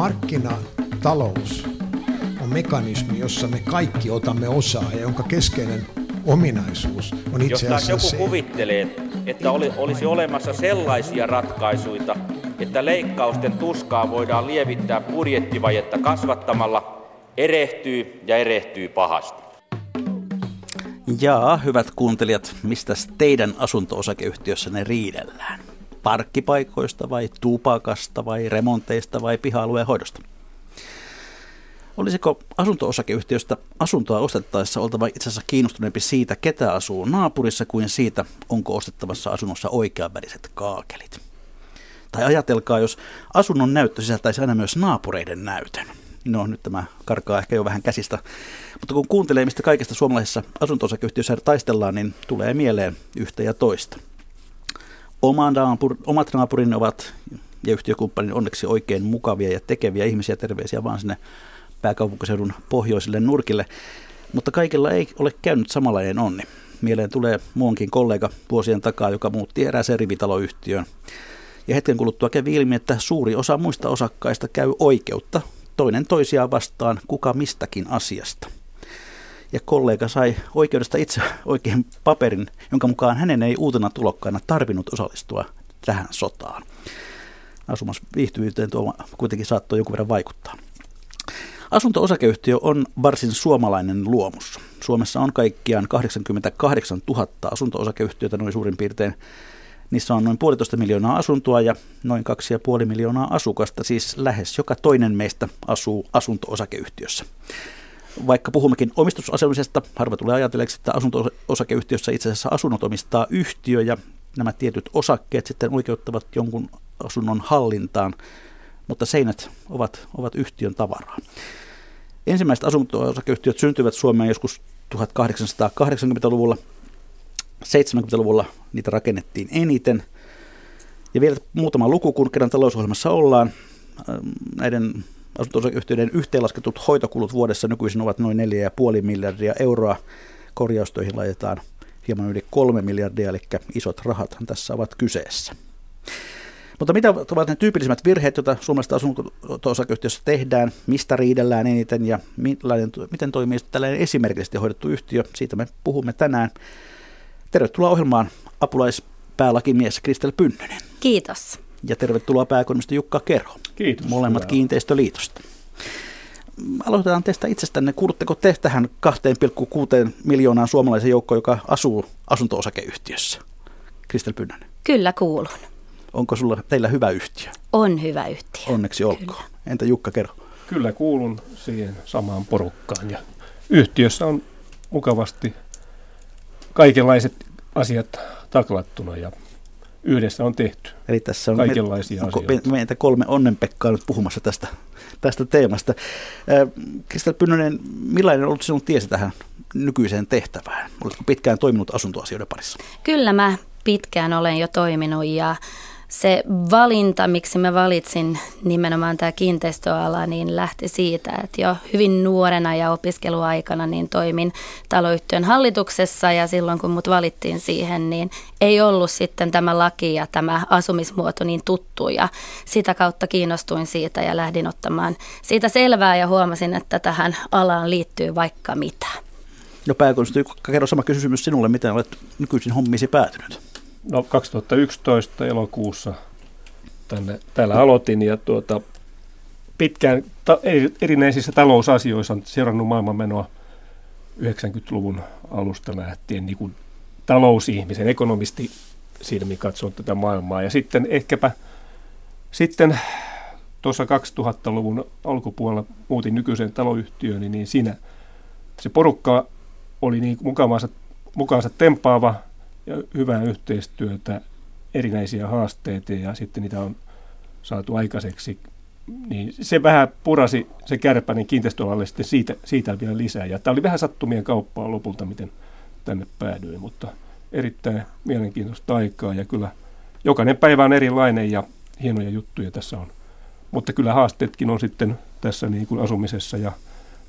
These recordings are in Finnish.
markkinatalous on mekanismi, jossa me kaikki otamme osaa ja jonka keskeinen ominaisuus on itse asiassa Jos joku se, kuvittelee, että oli, olisi olemassa sellaisia ratkaisuja, että leikkausten tuskaa voidaan lievittää budjettivajetta kasvattamalla, erehtyy ja erehtyy pahasti. Jaa, hyvät kuuntelijat, mistä teidän asunto-osakeyhtiössänne riidellään? Parkkipaikoista vai tupakasta vai remonteista vai piha-alueen hoidosta? Olisiko asunto-osakeyhtiöstä asuntoa ostettaessa oltava itse asiassa kiinnostuneempi siitä, ketä asuu naapurissa, kuin siitä, onko ostettavassa asunnossa oikeanväriset kaakelit? Tai ajatelkaa, jos asunnon näyttö sisältäisi aina myös naapureiden näytön. No nyt tämä karkaa ehkä jo vähän käsistä, mutta kun kuuntelee, mistä kaikesta suomalaisessa asunto taistellaan, niin tulee mieleen yhtä ja toista. Omat naapurini ovat ja yhtiökumppanin onneksi oikein mukavia ja tekeviä ihmisiä, terveisiä vaan sinne pääkaupunkiseudun pohjoisille nurkille. Mutta kaikilla ei ole käynyt samanlainen onni. Mieleen tulee muunkin kollega vuosien takaa, joka muutti erääseen rivitaloyhtiöön. Ja hetken kuluttua kävi ilmi, että suuri osa muista osakkaista käy oikeutta toinen toisiaan vastaan kuka mistäkin asiasta. Ja kollega sai oikeudesta itse oikein paperin, jonka mukaan hänen ei uutena tulokkaana tarvinnut osallistua tähän sotaan. Asumas viihtyvyyteen tuo kuitenkin saattoi jonkun verran vaikuttaa. Asunto-osakeyhtiö on varsin suomalainen luomus. Suomessa on kaikkiaan 88 000 asunto-osakeyhtiötä noin suurin piirtein. Niissä on noin puolitoista miljoonaa asuntoa ja noin 2,5 miljoonaa asukasta, siis lähes joka toinen meistä asuu asunto-osakeyhtiössä. Vaikka puhummekin omistusasumisesta, harva tulee ajatelleeksi, että asunto-osakeyhtiössä itse asiassa asunnot omistaa yhtiö ja nämä tietyt osakkeet sitten oikeuttavat jonkun asunnon hallintaan, mutta seinät ovat, ovat yhtiön tavaraa. Ensimmäiset asunto-osakeyhtiöt syntyivät Suomeen joskus 1880-luvulla. 70-luvulla niitä rakennettiin eniten. Ja vielä muutama luku, kun kerran talousohjelmassa ollaan. Näiden asunto-osakeyhtiöiden yhteenlasketut hoitokulut vuodessa nykyisin ovat noin 4,5 miljardia euroa. Korjaustöihin laitetaan hieman yli 3 miljardia, eli isot rahathan tässä ovat kyseessä. Mutta mitä ovat ne tyypillisimmät virheet, joita suomalaisessa asunto-osakeyhtiössä tehdään, mistä riidellään eniten ja miten toimii tällainen esimerkillisesti hoidettu yhtiö? Siitä me puhumme tänään. Tervetuloa ohjelmaan apulaispäälakimies Kristel Pynnynen. Kiitos. Ja tervetuloa pääekonomisti Jukka Kerho. Kiitos. Molemmat hyvä. kiinteistöliitosta. Aloitetaan teistä itsestänne. Kuulutteko te tähän 2,6 miljoonaan suomalaisen joukkoon, joka asuu asunto-osakeyhtiössä? Kristel Pynnönen. Kyllä kuulun. Onko sulla teillä hyvä yhtiö? On hyvä yhtiö. Onneksi olkoon. Kyllä. Entä Jukka, kerro? Kyllä kuulun siihen samaan porukkaan ja yhtiössä on mukavasti kaikenlaiset asiat taklattuna ja yhdessä on tehty Eli tässä on kaikenlaisia me, asioita. Meitä kolme onnenpekkaa nyt puhumassa tästä, tästä teemasta. Kristel Pynnönen, millainen on ollut sinun tiesi tähän nykyiseen tehtävään? Oletko pitkään toiminut asuntoasioiden parissa? Kyllä mä pitkään olen jo toiminut ja se valinta, miksi mä valitsin nimenomaan tämä kiinteistöala, niin lähti siitä, että jo hyvin nuorena ja opiskeluaikana niin toimin taloyhtiön hallituksessa ja silloin kun mut valittiin siihen, niin ei ollut sitten tämä laki ja tämä asumismuoto niin tuttu ja sitä kautta kiinnostuin siitä ja lähdin ottamaan siitä selvää ja huomasin, että tähän alaan liittyy vaikka mitä. No pääkonsti, kerro sama kysymys sinulle, miten olet nykyisin hommisi päätynyt? No 2011 elokuussa tänne, täällä aloitin ja tuota, pitkään ta, erinäisissä talousasioissa on seurannut maailmanmenoa 90-luvun alusta lähtien niin kuin talousihmisen, ekonomisti silmi katsoa tätä maailmaa. Ja sitten ehkäpä sitten tuossa 2000-luvun alkupuolella muutin nykyiseen taloyhtiöön, niin siinä se porukka oli niin mukaansa, mukaansa tempaava ja hyvää yhteistyötä, erinäisiä haasteita ja sitten niitä on saatu aikaiseksi. Niin se vähän purasi se kärpä niin kiinteistöalalle sitten siitä, siitä vielä lisää. Ja tämä oli vähän sattumien kauppaa lopulta, miten tänne päädyin, mutta erittäin mielenkiintoista aikaa ja kyllä jokainen päivä on erilainen ja hienoja juttuja tässä on. Mutta kyllä haasteetkin on sitten tässä niin kuin asumisessa ja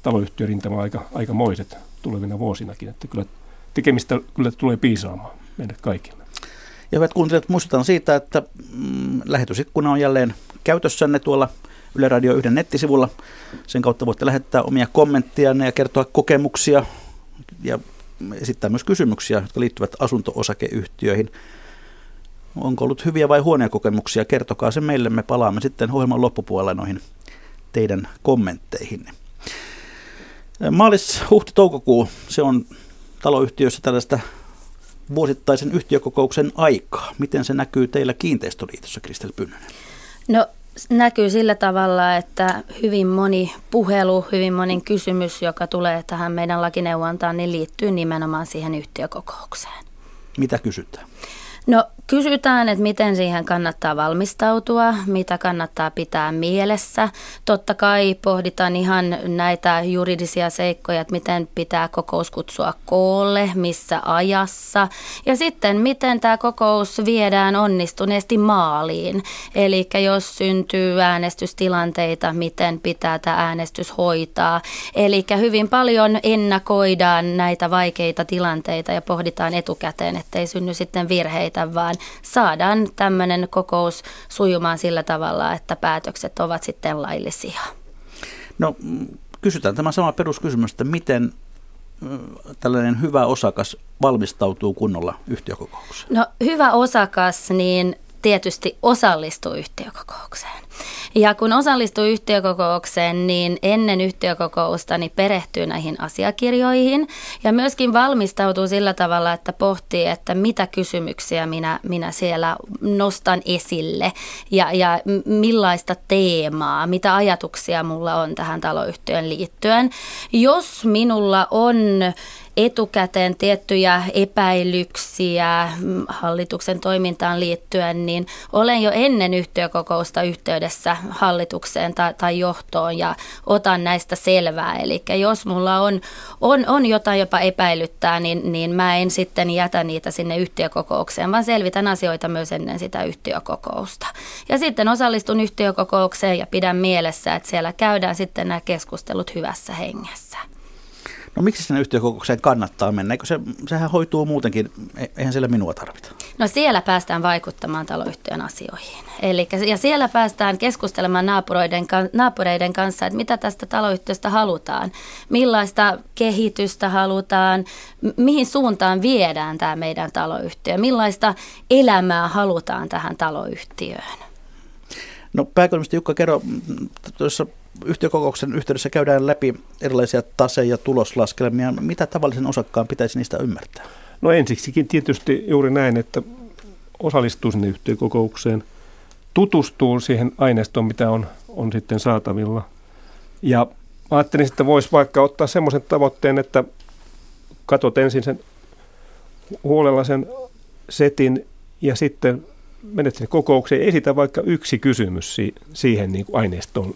taloyhtiörintama aika, aikamoiset tulevina vuosinakin, että kyllä tekemistä kyllä tulee piisaamaan meille kaikille. Ja hyvät kuuntelijat, muistutan siitä, että mm, lähetysikkuna on jälleen käytössänne tuolla Yle Radio 1 nettisivulla. Sen kautta voitte lähettää omia kommentteja ja kertoa kokemuksia ja esittää myös kysymyksiä, jotka liittyvät asunto-osakeyhtiöihin. Onko ollut hyviä vai huonoja kokemuksia? Kertokaa se meille. Me palaamme sitten ohjelman loppupuolella noihin teidän kommentteihinne. Maalis, huhti, toukokuu, se on taloyhtiössä tällaista vuosittaisen yhtiökokouksen aikaa. Miten se näkyy teillä kiinteistöliitossa, Kristel Pynnönen? No näkyy sillä tavalla, että hyvin moni puhelu, hyvin moni kysymys, joka tulee tähän meidän lakineuvontaan, niin liittyy nimenomaan siihen yhtiökokoukseen. Mitä kysytään? No kysytään, että miten siihen kannattaa valmistautua, mitä kannattaa pitää mielessä. Totta kai pohditaan ihan näitä juridisia seikkoja, että miten pitää kokous kutsua koolle, missä ajassa. Ja sitten, miten tämä kokous viedään onnistuneesti maaliin. Eli jos syntyy äänestystilanteita, miten pitää tämä äänestys hoitaa. Eli hyvin paljon ennakoidaan näitä vaikeita tilanteita ja pohditaan etukäteen, ettei synny sitten virheitä, vaan saadaan tämmöinen kokous sujumaan sillä tavalla, että päätökset ovat sitten laillisia. No kysytään tämä sama peruskysymys, että miten tällainen hyvä osakas valmistautuu kunnolla yhtiökokoukseen? No hyvä osakas, niin tietysti osallistuu yhtiökokoukseen. Ja kun osallistuu yhtiökokoukseen, niin ennen yhtiökokousta niin perehtyy näihin asiakirjoihin ja myöskin valmistautuu sillä tavalla, että pohtii, että mitä kysymyksiä minä, minä siellä nostan esille ja, ja millaista teemaa, mitä ajatuksia mulla on tähän taloyhtiön liittyen. Jos minulla on etukäteen tiettyjä epäilyksiä hallituksen toimintaan liittyen, niin olen jo ennen yhtiökokousta yhteydessä hallitukseen tai, tai johtoon ja otan näistä selvää. Eli jos mulla on, on, on jotain jopa epäilyttää, niin, niin mä en sitten jätä niitä sinne yhtiökokoukseen, vaan selvitän asioita myös ennen sitä yhtiökokousta. Ja sitten osallistun yhtiökokoukseen ja pidän mielessä, että siellä käydään sitten nämä keskustelut hyvässä hengessä. No miksi sinne yhtiökokoukseen kannattaa mennä? Eikö se, sehän hoituu muutenkin, e, eihän siellä minua tarvita. No siellä päästään vaikuttamaan taloyhtiön asioihin. Eli, ja siellä päästään keskustelemaan naapureiden, naapureiden kanssa, että mitä tästä taloyhtiöstä halutaan, millaista kehitystä halutaan, mihin suuntaan viedään tämä meidän taloyhtiö, millaista elämää halutaan tähän taloyhtiöön. No pääkonomisti Jukka, kerro tuossa yhtiökokouksen yhteydessä käydään läpi erilaisia tase- ja tuloslaskelmia. Mitä tavallisen osakkaan pitäisi niistä ymmärtää? No ensiksikin tietysti juuri näin, että osallistuu sinne yhtiökokoukseen, tutustuu siihen aineistoon, mitä on, on sitten saatavilla. Ja ajattelin, että voisi vaikka ottaa semmoisen tavoitteen, että katsot ensin sen huolella sen setin ja sitten menet sinne kokoukseen ja esitä vaikka yksi kysymys si- siihen niin kuin aineistoon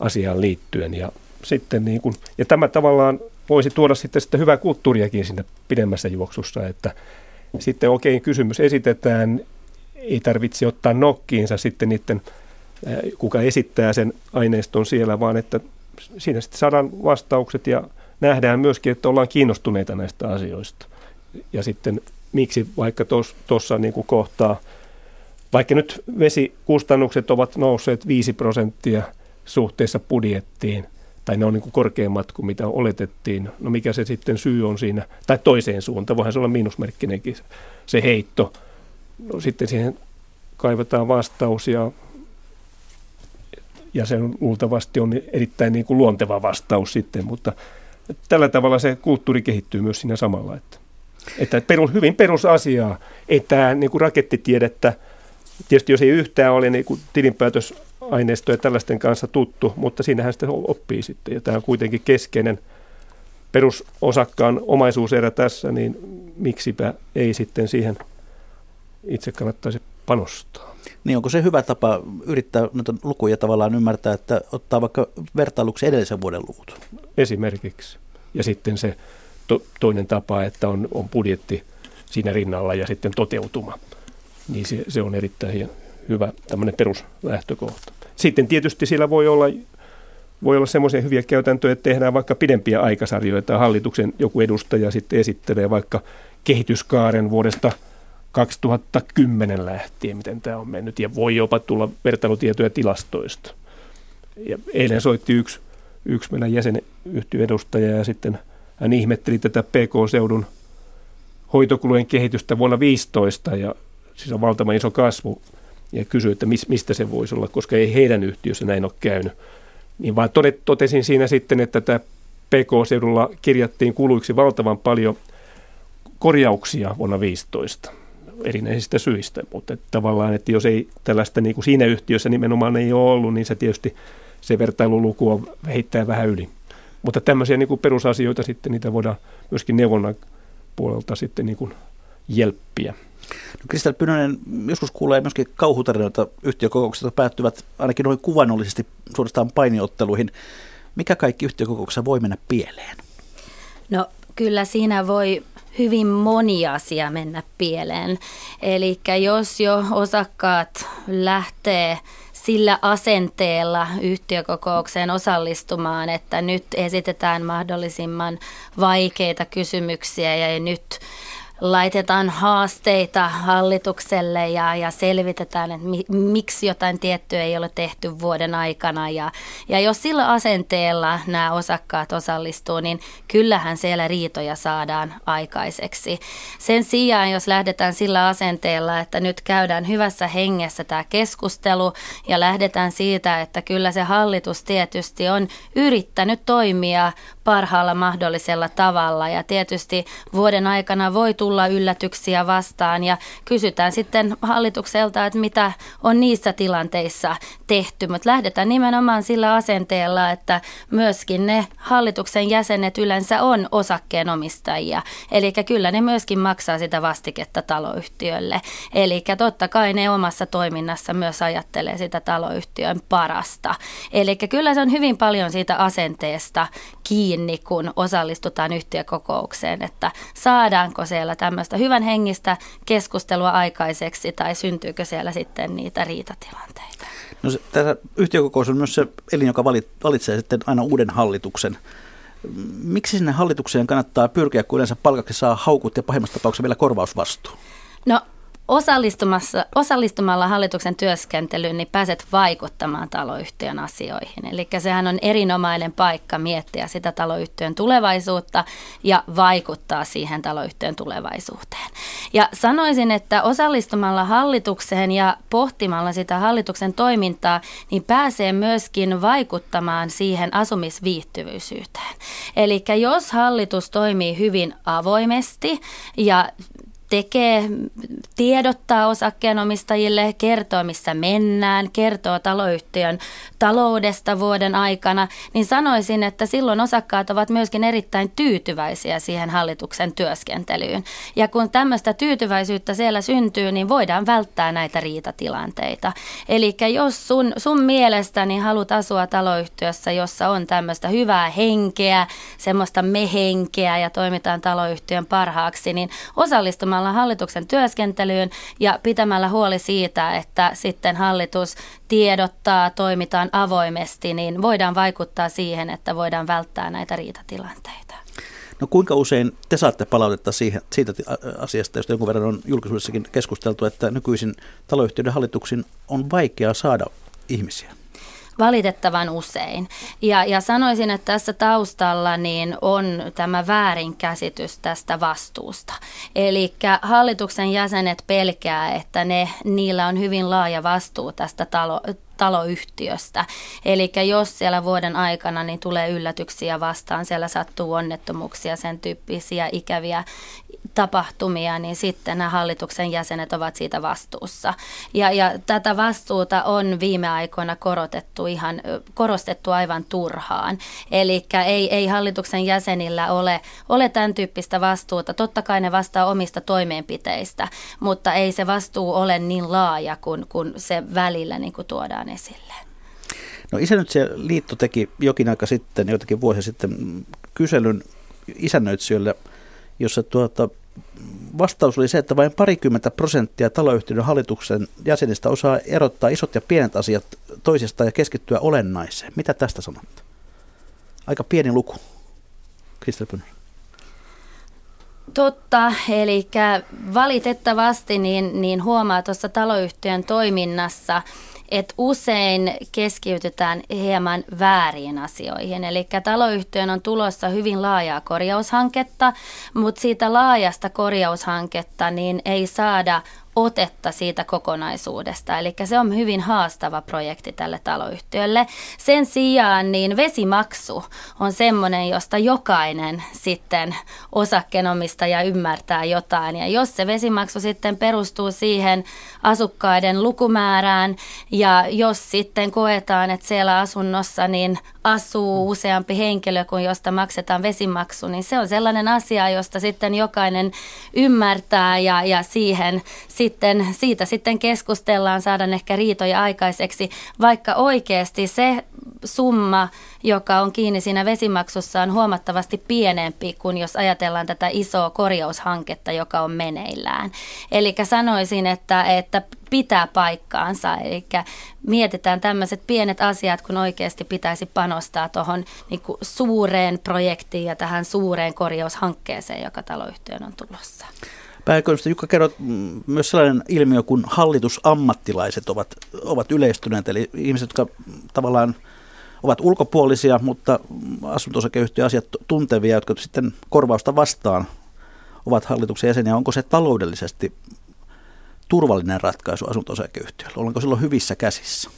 asiaan liittyen. Ja, sitten niin kuin, ja tämä tavallaan voisi tuoda sitten sitä hyvää kulttuuriakin sinne pidemmässä juoksussa, että sitten oikein okay, kysymys esitetään, ei tarvitse ottaa nokkiinsa sitten niiden, kuka esittää sen aineiston siellä, vaan että siinä sitten saadaan vastaukset ja nähdään myöskin, että ollaan kiinnostuneita näistä asioista. Ja sitten miksi vaikka tuossa niin kuin kohtaa, vaikka nyt vesikustannukset ovat nousseet 5 prosenttia – suhteessa budjettiin, tai ne on niin kuin korkeammat kuin mitä oletettiin. No mikä se sitten syy on siinä, tai toiseen suuntaan, voihan se olla miinusmerkkinenkin se heitto. No sitten siihen kaivetaan vastaus ja, ja se luultavasti on erittäin niin kuin luonteva vastaus sitten, mutta tällä tavalla se kulttuuri kehittyy myös siinä samalla. Että, että perus, hyvin perusasiaa, että niin kuin rakettitiedettä, tietysti jos ei yhtään ole niin kuin tilinpäätös aineistoja tällaisten kanssa tuttu, mutta siinähän sitten oppii sitten. Ja tämä on kuitenkin keskeinen perusosakkaan omaisuuserä tässä, niin miksipä ei sitten siihen itse kannattaisi panostaa. Niin onko se hyvä tapa yrittää noita lukuja tavallaan ymmärtää, että ottaa vaikka vertailuksi edellisen vuoden luvut? Esimerkiksi. Ja sitten se to, toinen tapa, että on, on budjetti siinä rinnalla ja sitten toteutuma. Niin se, se on erittäin hyvä tämmöinen peruslähtökohta. Sitten tietysti siellä voi olla, voi olla semmoisia hyviä käytäntöjä, että tehdään vaikka pidempiä aikasarjoja. Hallituksen joku edustaja sitten esittelee vaikka kehityskaaren vuodesta 2010 lähtien, miten tämä on mennyt, ja voi jopa tulla vertailutietoja tilastoista. Ja eilen soitti yksi, yksi meidän jäsenyhtiön edustaja ja sitten hän ihmetteli tätä PK-seudun hoitokulujen kehitystä vuonna 2015 ja siis on valtavan iso kasvu ja kysyi, että mistä se voisi olla, koska ei heidän yhtiössä näin ole käynyt. Niin vaan totesin siinä sitten, että tämä PK-seudulla kirjattiin kuluiksi valtavan paljon korjauksia vuonna 15 erinäisistä syistä, mutta että tavallaan, että jos ei tällaista niin kuin siinä yhtiössä nimenomaan ei ole ollut, niin se tietysti se vertailuluku on heittää vähän yli. Mutta tämmöisiä niin kuin perusasioita sitten, niitä voidaan myöskin neuvonnan puolelta sitten niin kuin jelppiä. No Kristel Pynönen, joskus kuulee myöskin kauhutarinoita yhtiökokouksista päättyvät ainakin noin kuvannollisesti suorastaan painiotteluihin. Mikä kaikki yhtiökokouksessa voi mennä pieleen? No kyllä siinä voi hyvin moni asia mennä pieleen. Eli jos jo osakkaat lähtee sillä asenteella yhtiökokoukseen osallistumaan, että nyt esitetään mahdollisimman vaikeita kysymyksiä ja nyt laitetaan haasteita hallitukselle ja, ja selvitetään, että mi, miksi jotain tiettyä ei ole tehty vuoden aikana. Ja, ja jos sillä asenteella nämä osakkaat osallistuu, niin kyllähän siellä riitoja saadaan aikaiseksi. Sen sijaan, jos lähdetään sillä asenteella, että nyt käydään hyvässä hengessä tämä keskustelu ja lähdetään siitä, että kyllä se hallitus tietysti on yrittänyt toimia parhaalla mahdollisella tavalla ja tietysti vuoden aikana voi tulla tulla yllätyksiä vastaan ja kysytään sitten hallitukselta, että mitä on niissä tilanteissa tehty. Mutta lähdetään nimenomaan sillä asenteella, että myöskin ne hallituksen jäsenet yleensä on osakkeenomistajia. Eli kyllä ne myöskin maksaa sitä vastiketta taloyhtiölle. Eli totta kai ne omassa toiminnassa myös ajattelee sitä taloyhtiön parasta. Eli kyllä se on hyvin paljon siitä asenteesta kiinni, kun osallistutaan yhtiökokoukseen, että saadaanko siellä tämmöistä hyvän hengistä keskustelua aikaiseksi tai syntyykö siellä sitten niitä riitatilanteita? No se, tässä yhtiökokous on myös se elin, joka valitsee sitten aina uuden hallituksen. Miksi sinne hallitukseen kannattaa pyrkiä, kun yleensä palkaksi saa haukut ja pahimmassa tapauksessa vielä korvausvastuu? No osallistumassa, osallistumalla hallituksen työskentelyyn, niin pääset vaikuttamaan taloyhtiön asioihin. Eli sehän on erinomainen paikka miettiä sitä taloyhtiön tulevaisuutta ja vaikuttaa siihen taloyhtiön tulevaisuuteen. Ja sanoisin, että osallistumalla hallitukseen ja pohtimalla sitä hallituksen toimintaa, niin pääsee myöskin vaikuttamaan siihen asumisviihtyvyisyyteen. Eli jos hallitus toimii hyvin avoimesti ja tekee, tiedottaa osakkeenomistajille, kertoo missä mennään, kertoo taloyhtiön taloudesta vuoden aikana, niin sanoisin, että silloin osakkaat ovat myöskin erittäin tyytyväisiä siihen hallituksen työskentelyyn. Ja kun tämmöistä tyytyväisyyttä siellä syntyy, niin voidaan välttää näitä riitatilanteita. Eli jos sun, sun mielestäni haluat asua taloyhtiössä, jossa on tämmöistä hyvää henkeä, semmoista mehenkeä ja toimitaan taloyhtiön parhaaksi, niin osallistumaan osallistumalla hallituksen työskentelyyn ja pitämällä huoli siitä, että sitten hallitus tiedottaa, toimitaan avoimesti, niin voidaan vaikuttaa siihen, että voidaan välttää näitä riitatilanteita. No kuinka usein te saatte palautetta siihen, siitä asiasta, josta jonkun verran on julkisuudessakin keskusteltu, että nykyisin taloyhtiöiden hallituksiin on vaikea saada ihmisiä? Valitettavan usein. Ja, ja sanoisin, että tässä taustalla niin on tämä väärinkäsitys tästä vastuusta. Eli hallituksen jäsenet pelkää, että ne, niillä on hyvin laaja vastuu tästä talo, taloyhtiöstä. Eli jos siellä vuoden aikana niin tulee yllätyksiä vastaan, siellä sattuu onnettomuuksia, sen tyyppisiä ikäviä tapahtumia, niin sitten nämä hallituksen jäsenet ovat siitä vastuussa. Ja, ja tätä vastuuta on viime aikoina korotettu ihan, korostettu aivan turhaan. Eli ei, ei hallituksen jäsenillä ole, ole tämän tyyppistä vastuuta. Totta kai ne vastaa omista toimeenpiteistä, mutta ei se vastuu ole niin laaja kuin, kuin se välillä niin kuin tuodaan esille. No se liitto teki jokin aika sitten, joitakin vuosia sitten, kyselyn isännöitsijöille, jossa tuota, vastaus oli se, että vain parikymmentä prosenttia taloyhtiön hallituksen jäsenistä osaa erottaa isot ja pienet asiat toisistaan ja keskittyä olennaiseen. Mitä tästä sanotte? Aika pieni luku. Kristel Totta, eli valitettavasti niin, niin huomaa tuossa taloyhtiön toiminnassa, että usein keskiytytään hieman väärin asioihin. Eli taloyhtiön on tulossa hyvin laajaa korjaushanketta, mutta siitä laajasta korjaushanketta niin ei saada otetta siitä kokonaisuudesta. Eli se on hyvin haastava projekti tälle taloyhtiölle. Sen sijaan niin vesimaksu on semmoinen, josta jokainen sitten osakkeenomistaja ymmärtää jotain. Ja jos se vesimaksu sitten perustuu siihen asukkaiden lukumäärään ja jos sitten koetaan, että siellä asunnossa niin asuu useampi henkilö kuin josta maksetaan vesimaksu, niin se on sellainen asia, josta sitten jokainen ymmärtää ja, ja siihen sitten, siitä sitten keskustellaan, saadaan ehkä riitoja aikaiseksi, vaikka oikeasti se summa, joka on kiinni siinä vesimaksussa, on huomattavasti pienempi kuin jos ajatellaan tätä isoa korjaushanketta, joka on meneillään. Eli sanoisin, että, että pitää paikkaansa, eli mietitään tämmöiset pienet asiat, kun oikeasti pitäisi panostaa tuohon niin suureen projektiin ja tähän suureen korjaushankkeeseen, joka taloyhtiön on tulossa. Pääekonomista Jukka, kerrot mm, myös sellainen ilmiö, kun hallitusammattilaiset ovat, ovat yleistyneet, eli ihmiset, jotka tavallaan ovat ulkopuolisia, mutta asunto asiat tuntevia, jotka sitten korvausta vastaan ovat hallituksen jäseniä. Onko se taloudellisesti turvallinen ratkaisu asunto Ollaanko silloin hyvissä käsissä?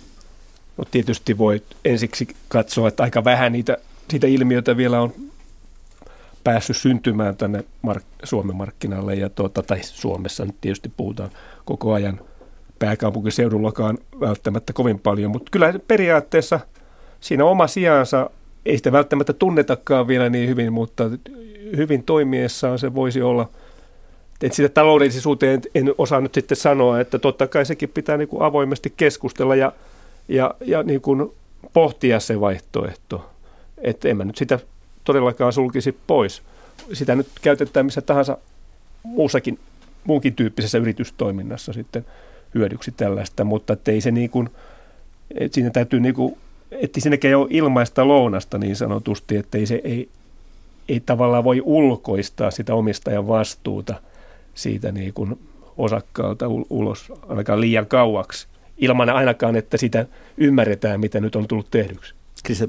No tietysti voi ensiksi katsoa, että aika vähän niitä, siitä ilmiötä vielä on päässyt syntymään tänne mark- Suomen markkinalle, ja tuota, tai Suomessa nyt tietysti puhutaan koko ajan pääkaupunkiseudullakaan välttämättä kovin paljon, mutta kyllä periaatteessa siinä oma sijansa, ei sitä välttämättä tunnetakaan vielä niin hyvin, mutta hyvin toimiessaan se voisi olla – että sitä taloudellisuuteen en osaa nyt sitten sanoa, että totta kai sekin pitää niin kuin avoimesti keskustella ja, ja, ja niin kuin pohtia se vaihtoehto. Että en mä nyt sitä todellakaan sulkisi pois. Sitä nyt käytetään missä tahansa muussakin, muunkin tyyppisessä yritystoiminnassa sitten hyödyksi tällaista, mutta ei se niin kuin, että siinä täytyy niin kuin, että siinäkään ole ilmaista lounasta niin sanotusti, että ei se ei, ei tavallaan voi ulkoistaa sitä omistajan vastuuta – siitä niin kuin osakkaalta ulos ainakaan liian kauaksi, ilman ainakaan, että sitä ymmärretään, mitä nyt on tullut tehdyksi. Krista.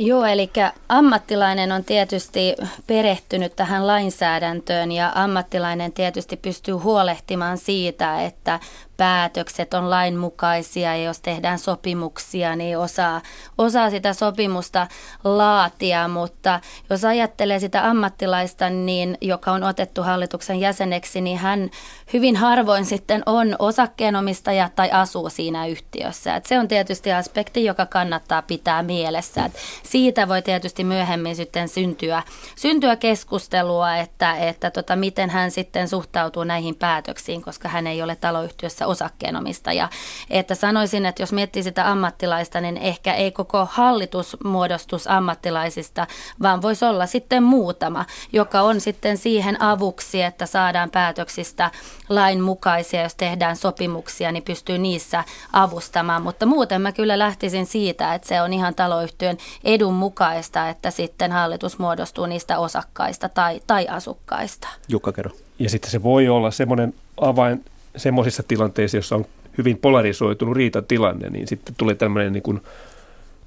Joo, eli ammattilainen on tietysti perehtynyt tähän lainsäädäntöön ja ammattilainen tietysti pystyy huolehtimaan siitä, että päätökset on lainmukaisia ja jos tehdään sopimuksia, niin osaa, osaa sitä sopimusta laatia, mutta jos ajattelee sitä ammattilaista, niin, joka on otettu hallituksen jäseneksi, niin hän hyvin harvoin sitten on osakkeenomistaja tai asuu siinä yhtiössä. Et se on tietysti aspekti, joka kannattaa pitää mielessä. Et siitä voi tietysti myöhemmin sitten syntyä, syntyä keskustelua, että, että tota, miten hän sitten suhtautuu näihin päätöksiin, koska hän ei ole taloyhtiössä osakkeenomistaja. Että sanoisin, että jos miettii sitä ammattilaista, niin ehkä ei koko hallitus muodostus ammattilaisista, vaan voisi olla sitten muutama, joka on sitten siihen avuksi, että saadaan päätöksistä lain mukaisia, jos tehdään sopimuksia, niin pystyy niissä avustamaan. Mutta muuten mä kyllä lähtisin siitä, että se on ihan taloyhtiön edun mukaista, että sitten hallitus muodostuu niistä osakkaista tai, tai asukkaista. Jukka, kerro. Ja sitten se voi olla semmoinen avain semmoisissa tilanteissa, jossa on hyvin polarisoitunut riitatilanne, niin sitten tulee tämmöinen niin kuin,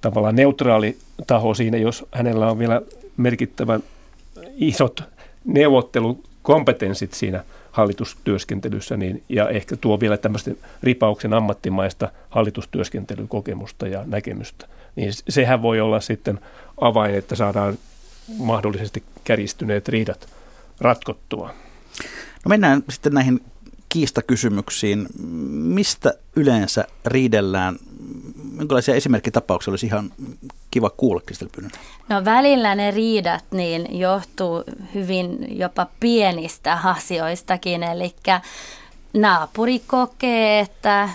tavallaan neutraali taho siinä, jos hänellä on vielä merkittävän isot neuvottelukompetenssit siinä hallitustyöskentelyssä, niin, ja ehkä tuo vielä tämmöisten ripauksen ammattimaista hallitustyöskentelykokemusta ja näkemystä. Niin sehän voi olla sitten avain, että saadaan mahdollisesti kärjistyneet riidat ratkottua. No mennään sitten näihin kiistakysymyksiin. Mistä yleensä riidellään? Minkälaisia esimerkkitapauksia olisi ihan kiva kuulla, Kristel No välillä ne riidat niin johtuu hyvin jopa pienistä asioistakin, eli naapuri kokee, että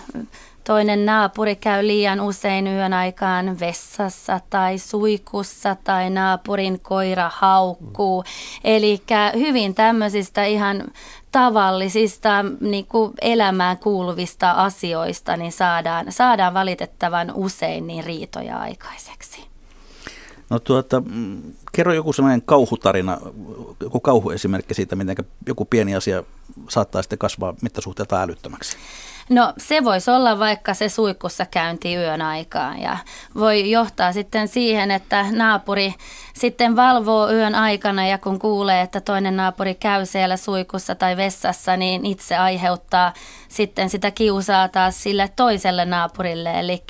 toinen naapuri käy liian usein yön aikaan vessassa tai suikussa tai naapurin koira haukkuu. Eli hyvin tämmöisistä ihan tavallisista niin kuin elämään kuuluvista asioista niin saadaan, saadaan valitettavan usein niin riitoja aikaiseksi. No tuota, mm, kerro joku sellainen kauhutarina, joku kauhuesimerkki siitä, miten joku pieni asia saattaa sitten kasvaa mittasuhteelta älyttömäksi. No se voisi olla vaikka se suikkussa käynti yön aikaan ja voi johtaa sitten siihen, että naapuri sitten valvoo yön aikana ja kun kuulee, että toinen naapuri käy siellä suikussa tai vessassa, niin itse aiheuttaa sitten sitä kiusaa taas sille toiselle naapurille, eli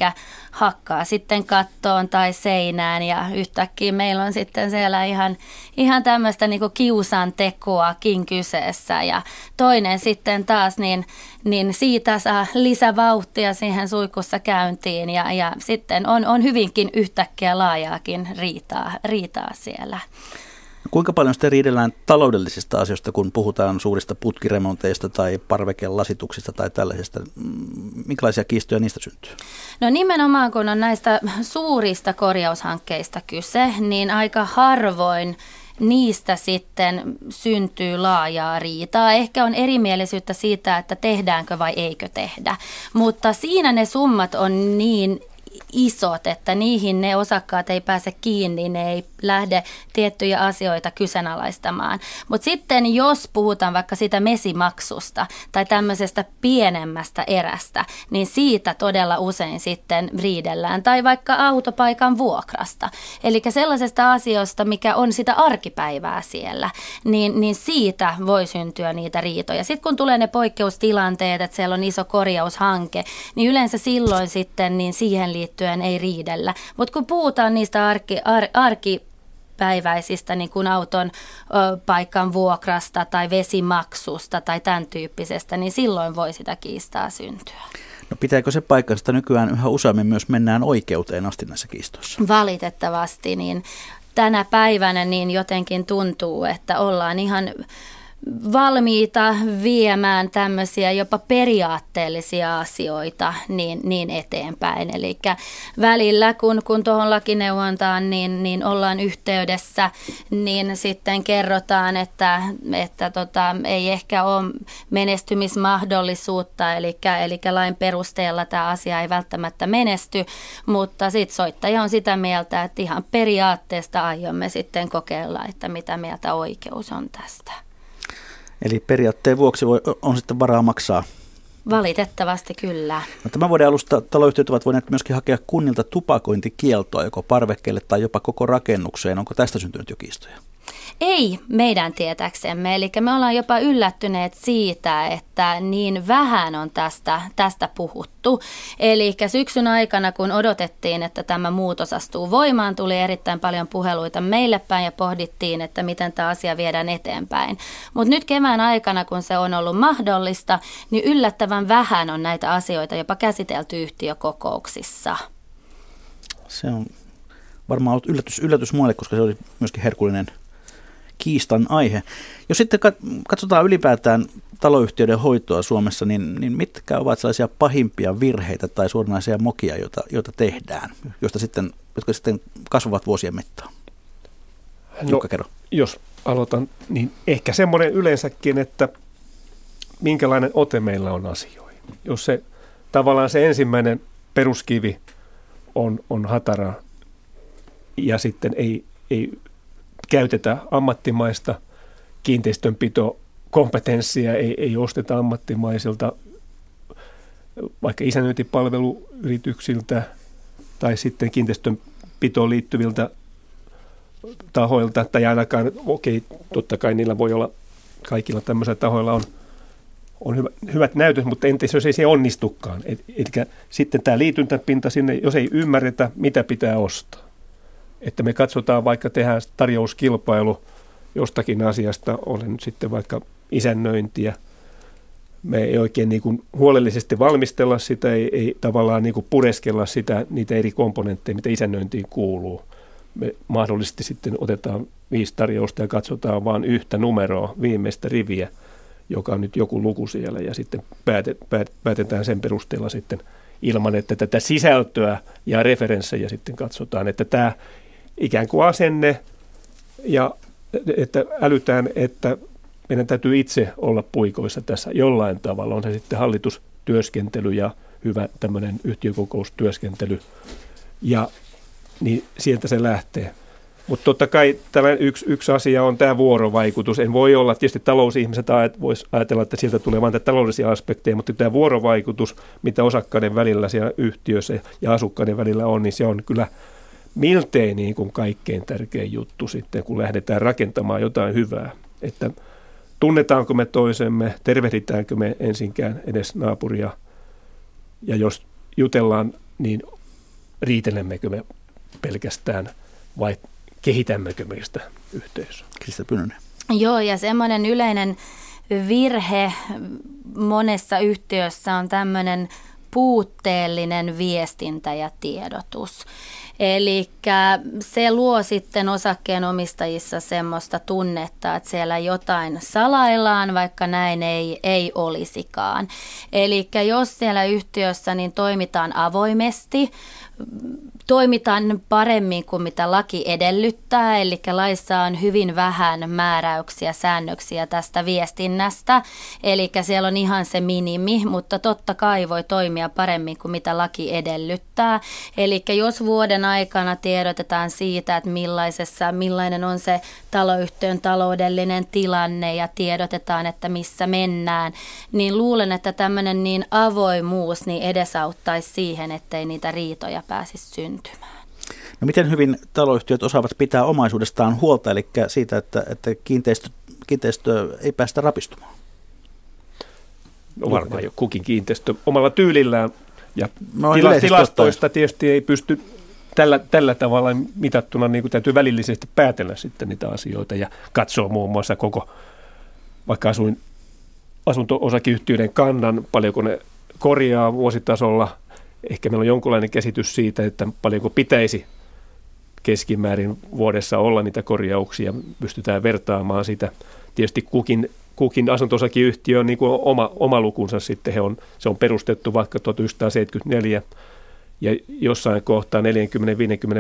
hakkaa sitten kattoon tai seinään. Ja yhtäkkiä meillä on sitten siellä ihan, ihan tämmöistä niin kiusan tekoakin kyseessä. Ja toinen sitten taas niin, niin siitä saa lisävauhtia siihen suikussa käyntiin. Ja, ja sitten on, on hyvinkin yhtäkkiä laajaakin riitaa, riitaa siellä. Kuinka paljon sitten riidellään taloudellisista asioista, kun puhutaan suurista putkiremonteista tai parvekelasituksista tai tällaisista? Minkälaisia kiistoja niistä syntyy? No nimenomaan kun on näistä suurista korjaushankkeista kyse, niin aika harvoin niistä sitten syntyy laajaa riitaa. Ehkä on erimielisyyttä siitä, että tehdäänkö vai eikö tehdä, mutta siinä ne summat on niin isot, että niihin ne osakkaat ei pääse kiinni, ne ei lähde tiettyjä asioita kyseenalaistamaan. Mutta sitten jos puhutaan vaikka siitä mesimaksusta tai tämmöisestä pienemmästä erästä, niin siitä todella usein sitten riidellään. Tai vaikka autopaikan vuokrasta. Eli sellaisesta asioista, mikä on sitä arkipäivää siellä, niin, niin siitä voi syntyä niitä riitoja. Sitten kun tulee ne poikkeustilanteet, että siellä on iso korjaushanke, niin yleensä silloin sitten niin siihen liittyen ei riidellä. Mutta kun puhutaan niistä arki, ar, arki päiväisistä niin kuin auton ö, paikan vuokrasta tai vesimaksusta tai tämän tyyppisestä, niin silloin voi sitä kiistaa syntyä. No pitääkö se paikkansa, nykyään yhä useammin myös mennään oikeuteen asti näissä kiistoissa? Valitettavasti, niin tänä päivänä niin jotenkin tuntuu, että ollaan ihan valmiita viemään tämmöisiä jopa periaatteellisia asioita niin, niin eteenpäin. Eli välillä, kun, kun tuohon lakineuvontaan niin, niin ollaan yhteydessä, niin sitten kerrotaan, että, että tota, ei ehkä ole menestymismahdollisuutta, eli, eli lain perusteella tämä asia ei välttämättä menesty, mutta sitten soittaja on sitä mieltä, että ihan periaatteesta aiomme sitten kokeilla, että mitä mieltä oikeus on tästä. Eli periaatteen vuoksi voi, on sitten varaa maksaa. Valitettavasti kyllä. No, tämän vuoden alusta taloyhtiöt ovat voineet myöskin hakea kunnilta tupakointikieltoa joko parvekkeelle tai jopa koko rakennukseen. Onko tästä syntynyt jo kiistoja? Ei meidän tietäksemme, eli me ollaan jopa yllättyneet siitä, että niin vähän on tästä, tästä puhuttu. Eli syksyn aikana, kun odotettiin, että tämä muutos astuu voimaan, tuli erittäin paljon puheluita meille päin ja pohdittiin, että miten tämä asia viedään eteenpäin. Mutta nyt kevään aikana, kun se on ollut mahdollista, niin yllättävän vähän on näitä asioita jopa käsitelty yhtiökokouksissa. Se on varmaan ollut yllätys, yllätys muille, koska se oli myöskin herkullinen kiistan aihe. Jos sitten katsotaan ylipäätään taloyhtiöiden hoitoa Suomessa, niin, niin mitkä ovat sellaisia pahimpia virheitä tai suoranaisia mokia, joita, joita tehdään, joista sitten, jotka sitten kasvavat vuosien mittaan? No, kerro. Jos aloitan, niin ehkä semmoinen yleensäkin, että minkälainen ote meillä on asioihin. Jos se tavallaan se ensimmäinen peruskivi on, on hatara ja sitten ei, ei käytetä ammattimaista kiinteistönpito kompetenssia, ei, ei osteta ammattimaisilta vaikka isännöintipalveluyrityksiltä tai sitten kiinteistönpitoon liittyviltä tahoilta, tai ainakaan, okei, totta kai niillä voi olla, kaikilla tämmöisillä tahoilla on, on hyvä, hyvät näytöt, mutta entäs jos ei se onnistukaan? Et, eli sitten tämä liityntäpinta sinne, jos ei ymmärretä, mitä pitää ostaa että me katsotaan vaikka tehdään tarjouskilpailu jostakin asiasta, olen nyt sitten vaikka isännöintiä, me ei oikein niin kuin huolellisesti valmistella sitä, ei, ei tavallaan niin kuin pureskella sitä, niitä eri komponentteja, mitä isännöintiin kuuluu. Me mahdollisesti sitten otetaan viisi tarjousta ja katsotaan vain yhtä numeroa, viimeistä riviä, joka on nyt joku luku siellä. Ja sitten päätet, päät, päätetään sen perusteella sitten ilman, että tätä sisältöä ja referenssejä sitten katsotaan, että tämä ikään kuin asenne ja että älytään, että meidän täytyy itse olla puikoissa tässä jollain tavalla. On se sitten hallitustyöskentely ja hyvä tämmöinen yhtiökokoustyöskentely. Ja niin sieltä se lähtee. Mutta totta kai tämä yksi, yksi asia on tämä vuorovaikutus. En voi olla, tietysti talousihmiset voisi ajatella, että sieltä tulee vain taloudellisia aspekteja, mutta tämä vuorovaikutus, mitä osakkaiden välillä siellä yhtiössä ja asukkaiden välillä on, niin se on kyllä miltei niin kuin kaikkein tärkein juttu sitten, kun lähdetään rakentamaan jotain hyvää. Että tunnetaanko me toisemme, tervehditäänkö me ensinkään edes naapuria, ja jos jutellaan, niin riitelemmekö me pelkästään vai kehitämmekö meistä yhteisöä? Krista Pynönen. Joo, ja semmoinen yleinen virhe monessa yhtiössä on tämmöinen puutteellinen viestintä ja tiedotus. Eli se luo sitten osakkeenomistajissa semmoista tunnetta, että siellä jotain salaillaan, vaikka näin ei, ei olisikaan. Eli jos siellä yhtiössä niin toimitaan avoimesti, toimitaan paremmin kuin mitä laki edellyttää, eli laissa on hyvin vähän määräyksiä, säännöksiä tästä viestinnästä, eli siellä on ihan se minimi, mutta totta kai voi toimia paremmin kuin mitä laki edellyttää. Eli jos vuoden aikana tiedotetaan siitä, että millaisessa, millainen on se taloyhtiön taloudellinen tilanne ja tiedotetaan, että missä mennään, niin luulen, että tämmöinen niin avoimuus niin edesauttaisi siihen, ettei niitä riitoja pääsisi syntymään. No miten hyvin taloyhtiöt osaavat pitää omaisuudestaan huolta, eli siitä, että, että kiinteistö, kiinteistö ei päästä rapistumaan? No varmaan jo kukin kiinteistö omalla tyylillään. Ja no, tila, tilastoista tietysti ei pysty tällä, tällä tavalla mitattuna, niin kuin täytyy välillisesti päätellä sitten niitä asioita ja katsoa muun muassa koko, vaikka asuin asunto-osakeyhtiöiden kannan, paljonko ne korjaa vuositasolla – ehkä meillä on jonkunlainen käsitys siitä, että paljonko pitäisi keskimäärin vuodessa olla niitä korjauksia, pystytään vertaamaan sitä. Tietysti kukin, kukin asuntosakiyhtiö on niin kuin oma, oma lukunsa sitten, he on, se on perustettu vaikka 1974, ja jossain kohtaa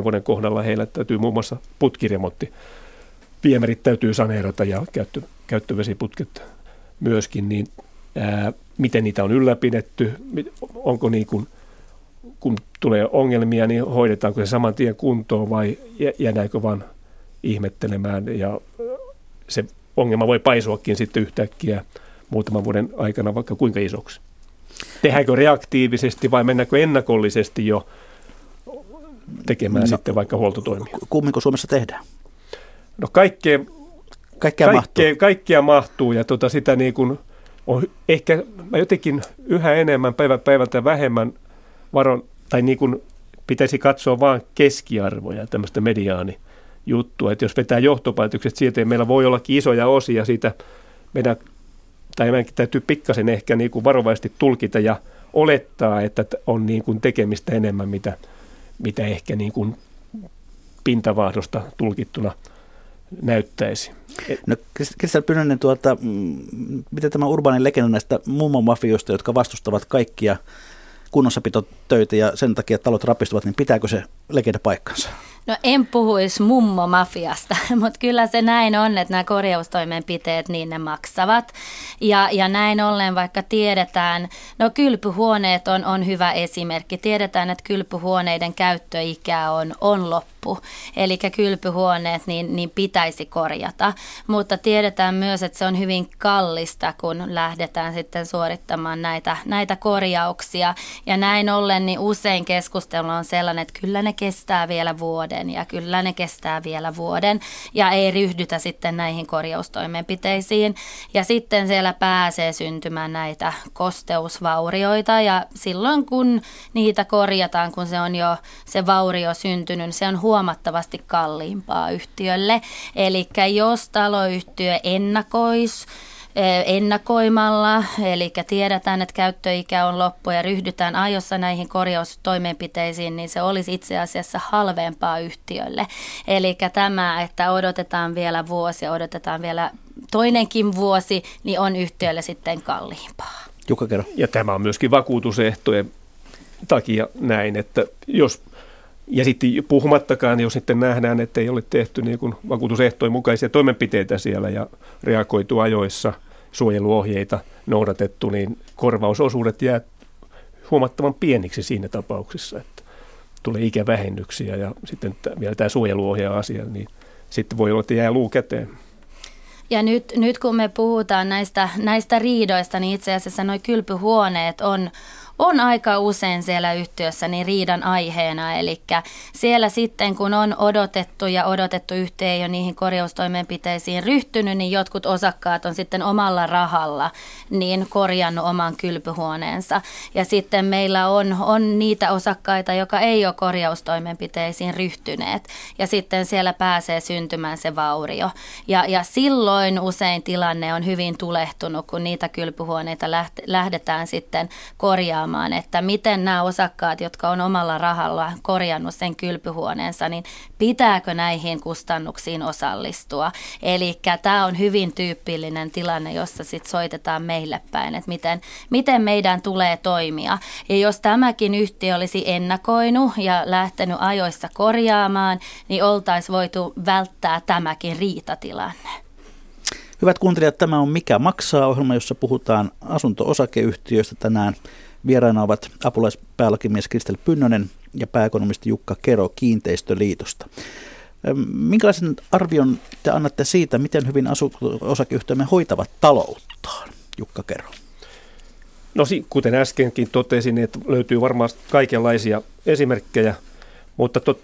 40-50 vuoden kohdalla heillä täytyy muun muassa putkiremontti. Viemärit täytyy saneerata ja käyttö, käyttövesiputket myöskin, niin ää, miten niitä on ylläpidetty, onko niin kuin kun tulee ongelmia, niin hoidetaanko se saman tien kuntoon vai jäädäänkö vaan ihmettelemään ja se ongelma voi paisuakin sitten yhtäkkiä muutaman vuoden aikana vaikka kuinka isoksi. Tehdäänkö reaktiivisesti vai mennäänkö ennakollisesti jo tekemään no, sitten vaikka huoltotoimia? Kumminko Suomessa tehdään? No kaikkea, kaikkea, kaikkea mahtuu. Kaikkea mahtuu ja tota sitä niin kuin on ehkä mä jotenkin yhä enemmän päivä päivältä vähemmän – varon, tai niin kuin pitäisi katsoa vain keskiarvoja, tämmöistä mediaani juttua, että jos vetää johtopäätökset siitä, että meillä voi olla isoja osia siitä meidän, tai meidän täytyy pikkasen ehkä niin kuin varovaisesti tulkita ja olettaa, että on niin kuin tekemistä enemmän, mitä, mitä ehkä niin kuin pintavaahdosta tulkittuna näyttäisi. No Kristian Pynönen, tuota, miten tämä urbaanin legenda näistä mummomafioista, jotka vastustavat kaikkia kunnossapitotöitä ja sen takia talot rapistuvat, niin pitääkö se legenda paikkansa? No en puhuisi mummomafiasta, mutta kyllä se näin on, että nämä korjaustoimenpiteet, niin ne maksavat. Ja, ja näin ollen vaikka tiedetään, no kylpyhuoneet on, on hyvä esimerkki. Tiedetään, että kylpyhuoneiden käyttöikä on, on loppu. Eli kylpyhuoneet niin, niin pitäisi korjata. Mutta tiedetään myös, että se on hyvin kallista, kun lähdetään sitten suorittamaan näitä, näitä korjauksia. Ja näin ollen niin usein keskustelu on sellainen, että kyllä ne kestää vielä vuoden ja kyllä ne kestää vielä vuoden ja ei ryhdytä sitten näihin korjaustoimenpiteisiin. Ja sitten siellä pääsee syntymään näitä kosteusvaurioita ja silloin kun niitä korjataan, kun se on jo se vaurio syntynyt, se on huomattavasti kalliimpaa yhtiölle. Eli jos taloyhtiö ennakoisi, ennakoimalla, eli tiedetään, että käyttöikä on loppu ja ryhdytään ajossa näihin korjaustoimenpiteisiin, niin se olisi itse asiassa halvempaa yhtiölle. Eli tämä, että odotetaan vielä vuosi, odotetaan vielä toinenkin vuosi, niin on yhtiölle sitten kalliimpaa. Jukka kerro. Ja tämä on myöskin vakuutusehtojen takia näin, että jos ja sitten puhumattakaan, jos sitten nähdään, että ei ole tehty niin kuin vakuutusehtojen mukaisia toimenpiteitä siellä ja reagoitu ajoissa – suojeluohjeita noudatettu, niin korvausosuudet jää huomattavan pieniksi siinä tapauksessa. Että tulee ikävähennyksiä ja sitten vielä tämä suojeluohjaa asia, niin sitten voi olla, että jää luu käteen. Ja nyt, nyt kun me puhutaan näistä, näistä riidoista, niin itse asiassa nuo kylpyhuoneet on, on aika usein siellä yhtiössä niin riidan aiheena. Eli siellä sitten kun on odotettu ja odotettu yhteen ole niihin korjaustoimenpiteisiin ryhtynyt, niin jotkut osakkaat on sitten omalla rahalla niin korjannut oman kylpyhuoneensa. Ja sitten meillä on, on niitä osakkaita, joka ei ole korjaustoimenpiteisiin ryhtyneet. Ja sitten siellä pääsee syntymään se vaurio. Ja, ja silloin usein tilanne on hyvin tulehtunut, kun niitä kylpyhuoneita lähdetään sitten korjaamaan vastaamaan, että miten nämä osakkaat, jotka on omalla rahalla korjannut sen kylpyhuoneensa, niin pitääkö näihin kustannuksiin osallistua. Eli tämä on hyvin tyypillinen tilanne, jossa sitten soitetaan meille päin, että miten, miten meidän tulee toimia. Ja jos tämäkin yhtiö olisi ennakoinut ja lähtenyt ajoissa korjaamaan, niin oltaisiin voitu välttää tämäkin riitatilanne. Hyvät kuuntelijat, tämä on Mikä maksaa ohjelma, jossa puhutaan asunto-osakeyhtiöistä tänään. Vieraina ovat apulaispäälkimies Kristel Pynnönen ja pääekonomisti Jukka Kero Kiinteistöliitosta. Minkälaisen arvion te annatte siitä, miten hyvin osakeyhtiömme hoitavat talouttaan, Jukka Kero? No kuten äskenkin totesin, niin että löytyy varmaan kaikenlaisia esimerkkejä, mutta tot,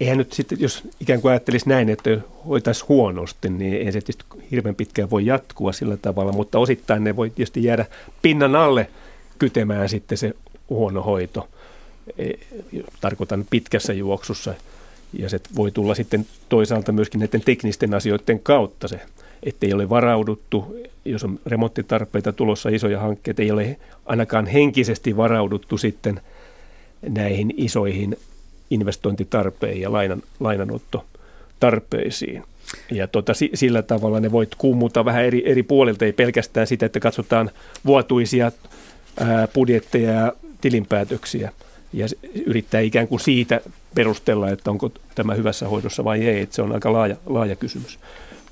eihän nyt sitten, jos ikään kuin ajattelisi näin, että hoitaisi huonosti, niin ei se tietysti hirveän pitkään voi jatkua sillä tavalla, mutta osittain ne voi tietysti jäädä pinnan alle – kytemään sitten se huono hoito. E, tarkoitan pitkässä juoksussa. Ja se voi tulla sitten toisaalta myöskin näiden teknisten asioiden kautta se, ettei ole varauduttu, jos on remonttitarpeita tulossa isoja hankkeita, ei ole ainakaan henkisesti varauduttu sitten näihin isoihin investointitarpeihin ja lainan, lainanottotarpeisiin. Ja tota, sillä tavalla ne voit kummuta vähän eri, eri puolilta, ei pelkästään sitä, että katsotaan vuotuisia budjetteja ja tilinpäätöksiä ja yrittää ikään kuin siitä perustella, että onko tämä hyvässä hoidossa vai ei. Että se on aika laaja, laaja kysymys.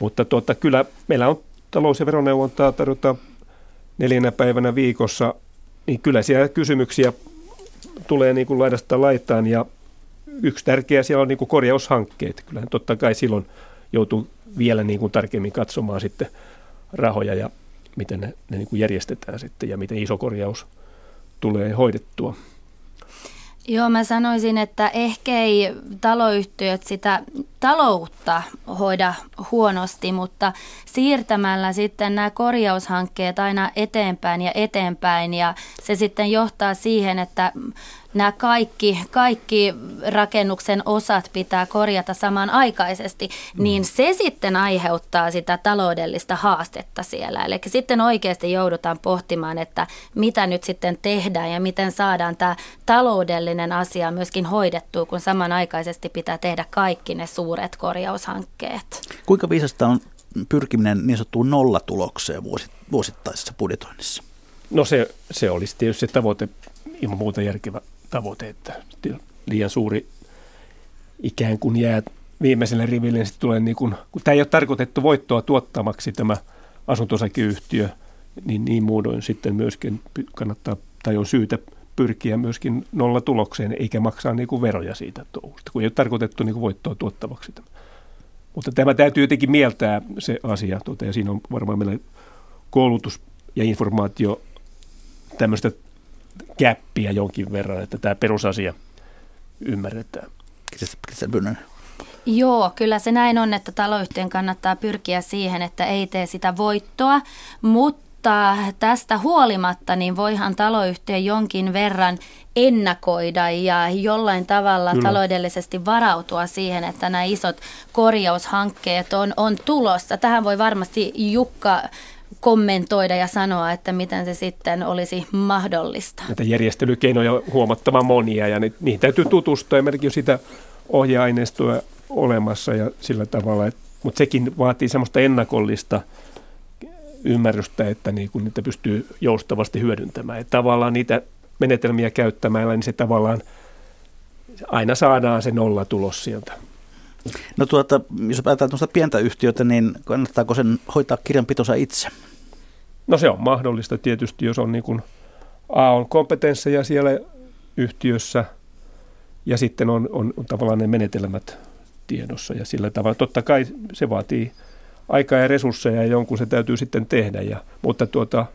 Mutta tuota, kyllä meillä on talous- ja veroneuvontaa tarjota neljänä päivänä viikossa, niin kyllä siellä kysymyksiä tulee niin kuin laidasta laitaan ja yksi tärkeä siellä on niin kuin korjaushankkeet. Kyllähän totta kai silloin joutuu vielä niin kuin tarkemmin katsomaan sitten rahoja ja miten ne, ne niin kuin järjestetään sitten ja miten iso korjaus tulee hoidettua. Joo, mä sanoisin, että ehkä ei taloyhtiöt sitä taloutta hoida huonosti, mutta siirtämällä sitten nämä korjaushankkeet aina eteenpäin ja eteenpäin ja se sitten johtaa siihen, että nämä kaikki, kaikki rakennuksen osat pitää korjata samanaikaisesti, mm. niin se sitten aiheuttaa sitä taloudellista haastetta siellä. Eli sitten oikeasti joudutaan pohtimaan, että mitä nyt sitten tehdään ja miten saadaan tämä taloudellinen asia myöskin hoidettua, kun samanaikaisesti pitää tehdä kaikki ne suuret korjaushankkeet. Kuinka viisasta on pyrkiminen niin sanottuun nollatulokseen vuosittaisessa budjetoinnissa? No se, se olisi tietysti se tavoite ilman muuta järkevä tavoite, että liian suuri ikään kuin jää viimeiselle riville, niin tulee niin kuin, kun tämä ei ole tarkoitettu voittoa tuottamaksi tämä asuntosakeyhtiö, niin niin muodoin sitten myöskin kannattaa tai on syytä pyrkiä myöskin nolla tulokseen, eikä maksaa niin kuin veroja siitä touhusta, kun ei ole tarkoitettu niin kuin voittoa tuottavaksi. Tämä. Mutta tämä täytyy jotenkin mieltää se asia, tuota, ja siinä on varmaan meillä koulutus ja informaatio tämmöistä käppiä jonkin verran, että tämä perusasia ymmärretään. Joo, kyllä se näin on, että taloyhtiön kannattaa pyrkiä siihen, että ei tee sitä voittoa, mutta tästä huolimatta niin voihan taloyhtiö jonkin verran ennakoida ja jollain tavalla Kyllä. taloudellisesti varautua siihen, että nämä isot korjaushankkeet on, on tulossa. Tähän voi varmasti Jukka kommentoida ja sanoa, että miten se sitten olisi mahdollista. Näitä järjestelykeinoja on huomattavan monia ja niihin täytyy tutustua. Esimerkiksi sitä ohjeaineistoa olemassa ja sillä tavalla, että, mutta sekin vaatii semmoista ennakollista ymmärrystä, että niin kun niitä pystyy joustavasti hyödyntämään. Että tavallaan niitä menetelmiä käyttämällä, niin se tavallaan aina saadaan se nolla tulos sieltä. No tuota, jos ajatellaan tuosta pientä yhtiötä, niin kannattaako sen hoitaa kirjanpitonsa itse? No se on mahdollista tietysti, jos on niin kuin A on kompetensseja siellä yhtiössä ja sitten on, on, on tavallaan ne menetelmät tiedossa ja sillä tavalla. Totta kai se vaatii aikaa ja resursseja ja jonkun se täytyy sitten tehdä, ja, mutta tuota,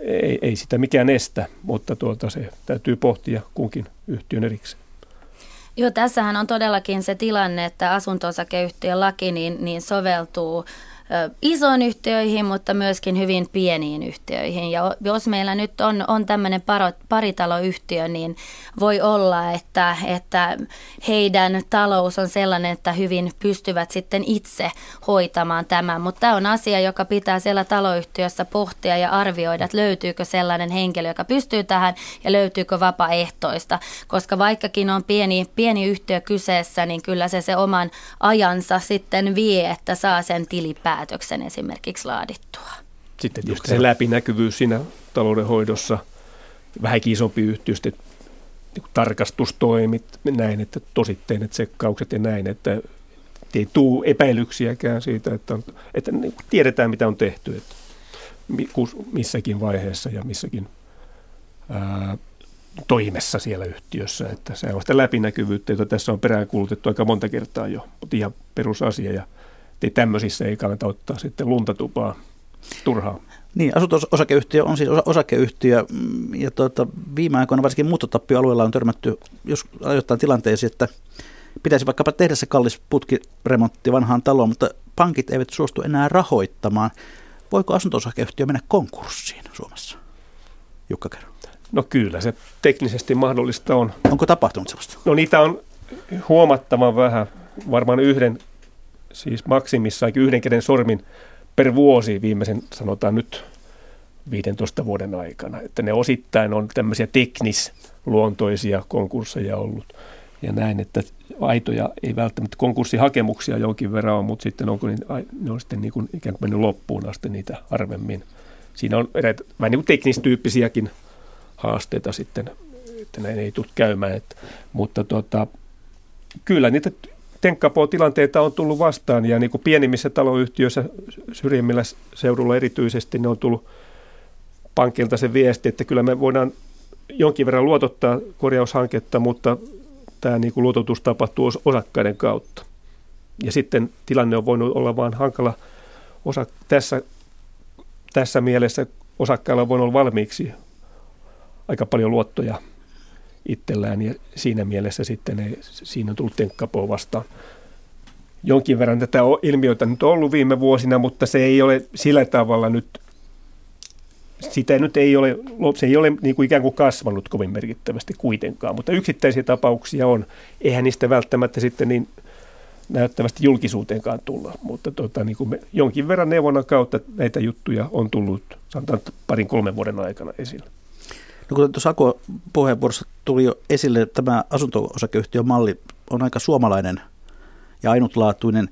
ei, ei sitä mikään estä, mutta tuota, se täytyy pohtia kunkin yhtiön erikseen. Joo, tässähän on todellakin se tilanne, että asunto-osakeyhtiön laki niin, niin soveltuu isoon yhtiöihin, mutta myöskin hyvin pieniin yhtiöihin. Ja jos meillä nyt on, on tämmöinen paritaloyhtiö, niin voi olla, että, että heidän talous on sellainen, että hyvin pystyvät sitten itse hoitamaan tämän. Mutta tämä on asia, joka pitää siellä taloyhtiössä pohtia ja arvioida, että löytyykö sellainen henkilö, joka pystyy tähän ja löytyykö vapaaehtoista. Koska vaikkakin on pieni, pieni yhtiö kyseessä, niin kyllä se se oman ajansa sitten vie, että saa sen tilipää päätöksen esimerkiksi laadittua. Sitten tietysti se läpinäkyvyys siinä taloudenhoidossa, vähänkin isompi yhtiö, niin tarkastustoimit, näin, että tositteinen tsekkaukset ja näin, että ei tule epäilyksiäkään siitä, että, on, että niin tiedetään mitä on tehty, että missäkin vaiheessa ja missäkin ää, toimessa siellä yhtiössä. Että se on sitä läpinäkyvyyttä, jota tässä on peräänkuulutettu aika monta kertaa jo, mutta ihan perusasia. Ja niin tämmöisissä ei kannata ottaa sitten luntatupaa turhaa. Niin, asunto-osakeyhtiö on siis osakeyhtiö mm, ja tuota, viime aikoina varsinkin muuttotappioalueella on törmätty jos ajoittain tilanteisiin, että pitäisi vaikkapa tehdä se kallis putkiremontti vanhaan taloon, mutta pankit eivät suostu enää rahoittamaan. Voiko asunto-osakeyhtiö mennä konkurssiin Suomessa? Jukka kerro. No kyllä, se teknisesti mahdollista on. Onko tapahtunut sellaista? No niitä on huomattavan vähän, varmaan yhden siis maksimissa yhden käden sormin per vuosi viimeisen sanotaan nyt 15 vuoden aikana. Että ne osittain on tämmöisiä teknisluontoisia konkursseja ollut ja näin, että aitoja ei välttämättä konkurssihakemuksia jonkin verran ole, mutta sitten onko niin, ne on sitten niin kuin ikään kuin mennyt loppuun asti niitä harvemmin. Siinä on eräitä vähän niin teknistyyppisiäkin haasteita sitten, että näin ei tule käymään. Että, mutta tota, kyllä niitä Tenkkapo-tilanteita on tullut vastaan ja niin kuin pienimmissä taloyhtiöissä syrjimmillä seudulla erityisesti ne on tullut pankilta se viesti, että kyllä me voidaan jonkin verran luotottaa korjaushanketta, mutta tämä niin kuin luototus tapahtuu osakkaiden kautta. Ja sitten tilanne on voinut olla vain hankala osa, tässä, tässä mielessä osakkailla on voinut olla valmiiksi aika paljon luottoja itsellään ja siinä mielessä sitten ei, siinä on tullut tenkkapoa vastaan. Jonkin verran tätä ilmiötä nyt on ollut viime vuosina, mutta se ei ole sillä tavalla nyt, sitä nyt ei ole, se ei ole niin kuin ikään kuin kasvanut kovin merkittävästi kuitenkaan, mutta yksittäisiä tapauksia on. Eihän niistä välttämättä sitten niin näyttävästi julkisuuteenkaan tulla, mutta tota, niin kuin me, jonkin verran neuvonnan kautta näitä juttuja on tullut, sanotaan parin kolmen vuoden aikana esille. No kuten tuossa Ako puheenvuorossa tuli jo esille, tämä asunto-osakeyhtiön malli on aika suomalainen ja ainutlaatuinen.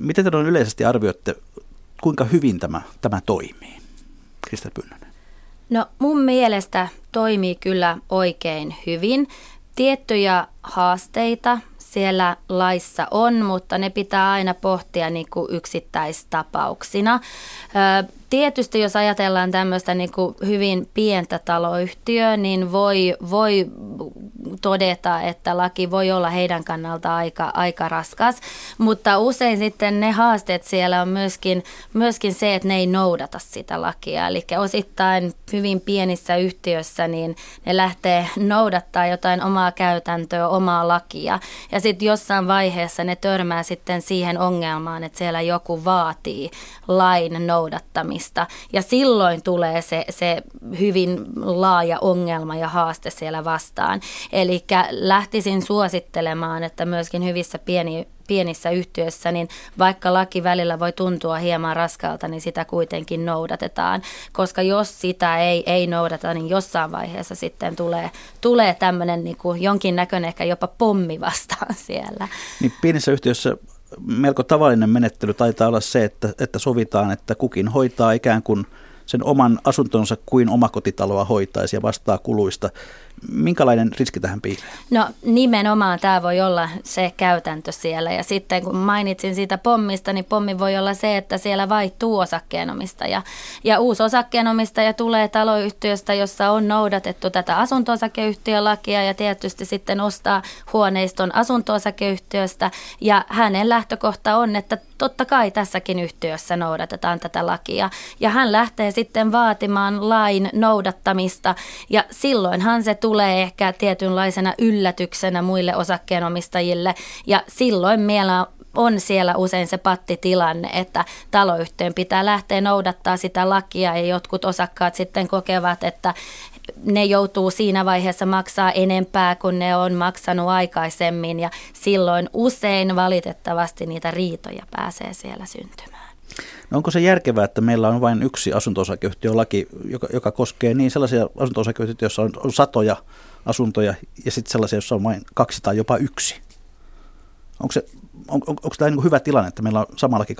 Miten te on yleisesti arvioitte, kuinka hyvin tämä, tämä toimii? Kristel Pynnönen. No mun mielestä toimii kyllä oikein hyvin. Tiettyjä haasteita siellä laissa on, mutta ne pitää aina pohtia niin kuin yksittäistapauksina. Tietysti jos ajatellaan tämmöistä niin kuin hyvin pientä taloyhtiöä, niin voi, voi todeta, että laki voi olla heidän kannalta aika, aika raskas, mutta usein sitten ne haasteet siellä on myöskin, myöskin se, että ne ei noudata sitä lakia. Eli osittain hyvin pienissä yhtiöissä niin ne lähtee noudattaa jotain omaa käytäntöä, omaa lakia. Ja sitten jossain vaiheessa ne törmää sitten siihen ongelmaan, että siellä joku vaatii lain noudattamista. Ja silloin tulee se, se hyvin laaja ongelma ja haaste siellä vastaan. Eli lähtisin suosittelemaan, että myöskin hyvissä pieni, pienissä yhtiöissä, niin vaikka laki välillä voi tuntua hieman raskalta, niin sitä kuitenkin noudatetaan. Koska jos sitä ei, ei noudata, niin jossain vaiheessa sitten tulee, tulee tämmöinen niin kuin jonkinnäköinen ehkä jopa pommi vastaan siellä. Niin pienissä yhtiöissä melko tavallinen menettely taitaa olla se, että, että sovitaan, että kukin hoitaa ikään kuin sen oman asuntonsa kuin omakotitaloa hoitaisi ja vastaa kuluista. Minkälainen riski tähän piilee? No nimenomaan tämä voi olla se käytäntö siellä. Ja sitten kun mainitsin siitä pommista, niin pommi voi olla se, että siellä vaihtuu osakkeenomistaja. Ja uusi osakkeenomistaja tulee taloyhtiöstä, jossa on noudatettu tätä asunto-osakeyhtiölakia ja tietysti sitten ostaa huoneiston asunto-osakeyhtiöstä. Ja hänen lähtökohta on, että totta kai tässäkin yhtiössä noudatetaan tätä lakia. Ja hän lähtee sitten vaatimaan lain noudattamista ja silloinhan se tulee ehkä tietynlaisena yllätyksenä muille osakkeenomistajille ja silloin meillä on siellä usein se pattitilanne, että taloyhtiön pitää lähteä noudattaa sitä lakia ja jotkut osakkaat sitten kokevat, että ne joutuu siinä vaiheessa maksaa enempää kuin ne on maksanut aikaisemmin ja silloin usein valitettavasti niitä riitoja pääsee siellä syntymään. No onko se järkevää, että meillä on vain yksi asunto-osakeyhtiölaki, joka, joka koskee niin sellaisia asunto joissa on, on satoja asuntoja ja sitten sellaisia, joissa on vain kaksi tai jopa yksi? Onko, se, on, on, onko tämä niin hyvä tilanne, että meillä on sama laki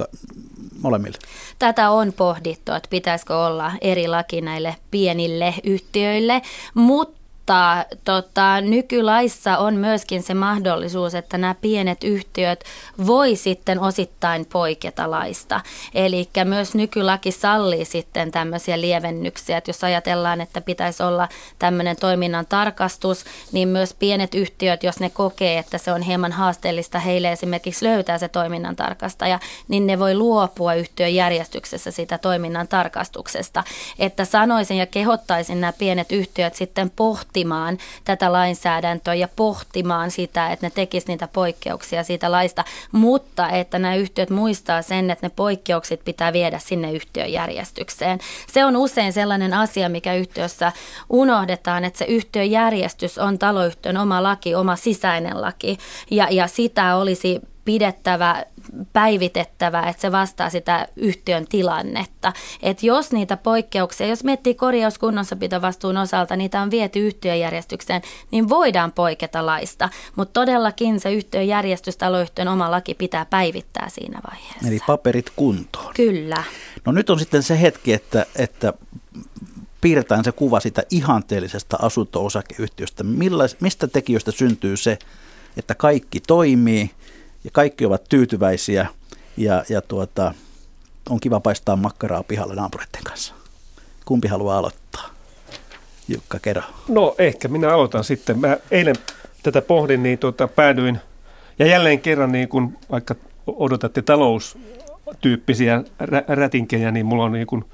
molemmille? Tätä on pohdittu, että pitäisikö olla eri laki näille pienille yhtiöille, mutta mutta tota, nykylaissa on myöskin se mahdollisuus, että nämä pienet yhtiöt voi sitten osittain poiketa laista. Eli myös nykylaki sallii sitten tämmöisiä lievennyksiä, että jos ajatellaan, että pitäisi olla tämmöinen toiminnan tarkastus, niin myös pienet yhtiöt, jos ne kokee, että se on hieman haasteellista heille esimerkiksi löytää se toiminnan tarkastaja, niin ne voi luopua yhtiön järjestyksessä sitä toiminnan tarkastuksesta. Että sanoisin ja kehottaisin nämä pienet yhtiöt sitten pohtimaan, pohtimaan tätä lainsäädäntöä ja pohtimaan sitä, että ne tekisivät niitä poikkeuksia siitä laista, mutta että nämä yhtiöt muistaa sen, että ne poikkeukset pitää viedä sinne yhtiöjärjestykseen. Se on usein sellainen asia, mikä yhtiössä unohdetaan, että se yhtiöjärjestys on taloyhtiön oma laki, oma sisäinen laki ja, ja sitä olisi pidettävä päivitettävä, että se vastaa sitä yhtiön tilannetta. Et jos niitä poikkeuksia, jos miettii korjauskunnossapitovastuun osalta, niitä on viety yhtiöjärjestykseen, niin voidaan poiketa laista. Mutta todellakin se yhtiöjärjestys, taloyhtiön oma laki pitää päivittää siinä vaiheessa. Eli paperit kuntoon. Kyllä. No nyt on sitten se hetki, että, että piirretään se kuva sitä ihanteellisesta asunto-osakeyhtiöstä. Millais, mistä tekijöistä syntyy se, että kaikki toimii – ja kaikki ovat tyytyväisiä ja, ja tuota, on kiva paistaa makkaraa pihalle naapureiden kanssa. Kumpi haluaa aloittaa? Jukka, kerro. No ehkä minä aloitan sitten. Mä eilen tätä pohdin, niin tuota, päädyin, ja jälleen kerran niin kun vaikka odotatte taloustyyppisiä rä- rätinkejä, niin mulla on niin kun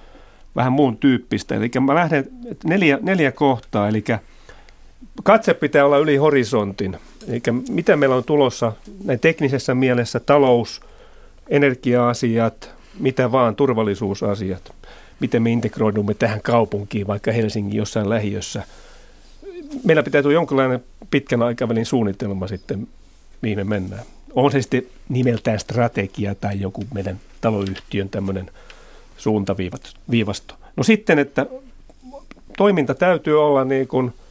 vähän muun tyyppistä. Eli mä lähden neljä, neljä kohtaa, eli katse pitää olla yli horisontin. Eli mitä meillä on tulossa näin teknisessä mielessä, talous, energia-asiat, mitä vaan, turvallisuusasiat, miten me integroidumme tähän kaupunkiin, vaikka Helsingin jossain lähiössä. Meillä pitää tulla jonkinlainen pitkän aikavälin suunnitelma sitten, mihin me mennään. On se sitten nimeltään strategia tai joku meidän taloyhtiön tämmöinen suuntaviivasto. No sitten, että toiminta täytyy olla niin kuin –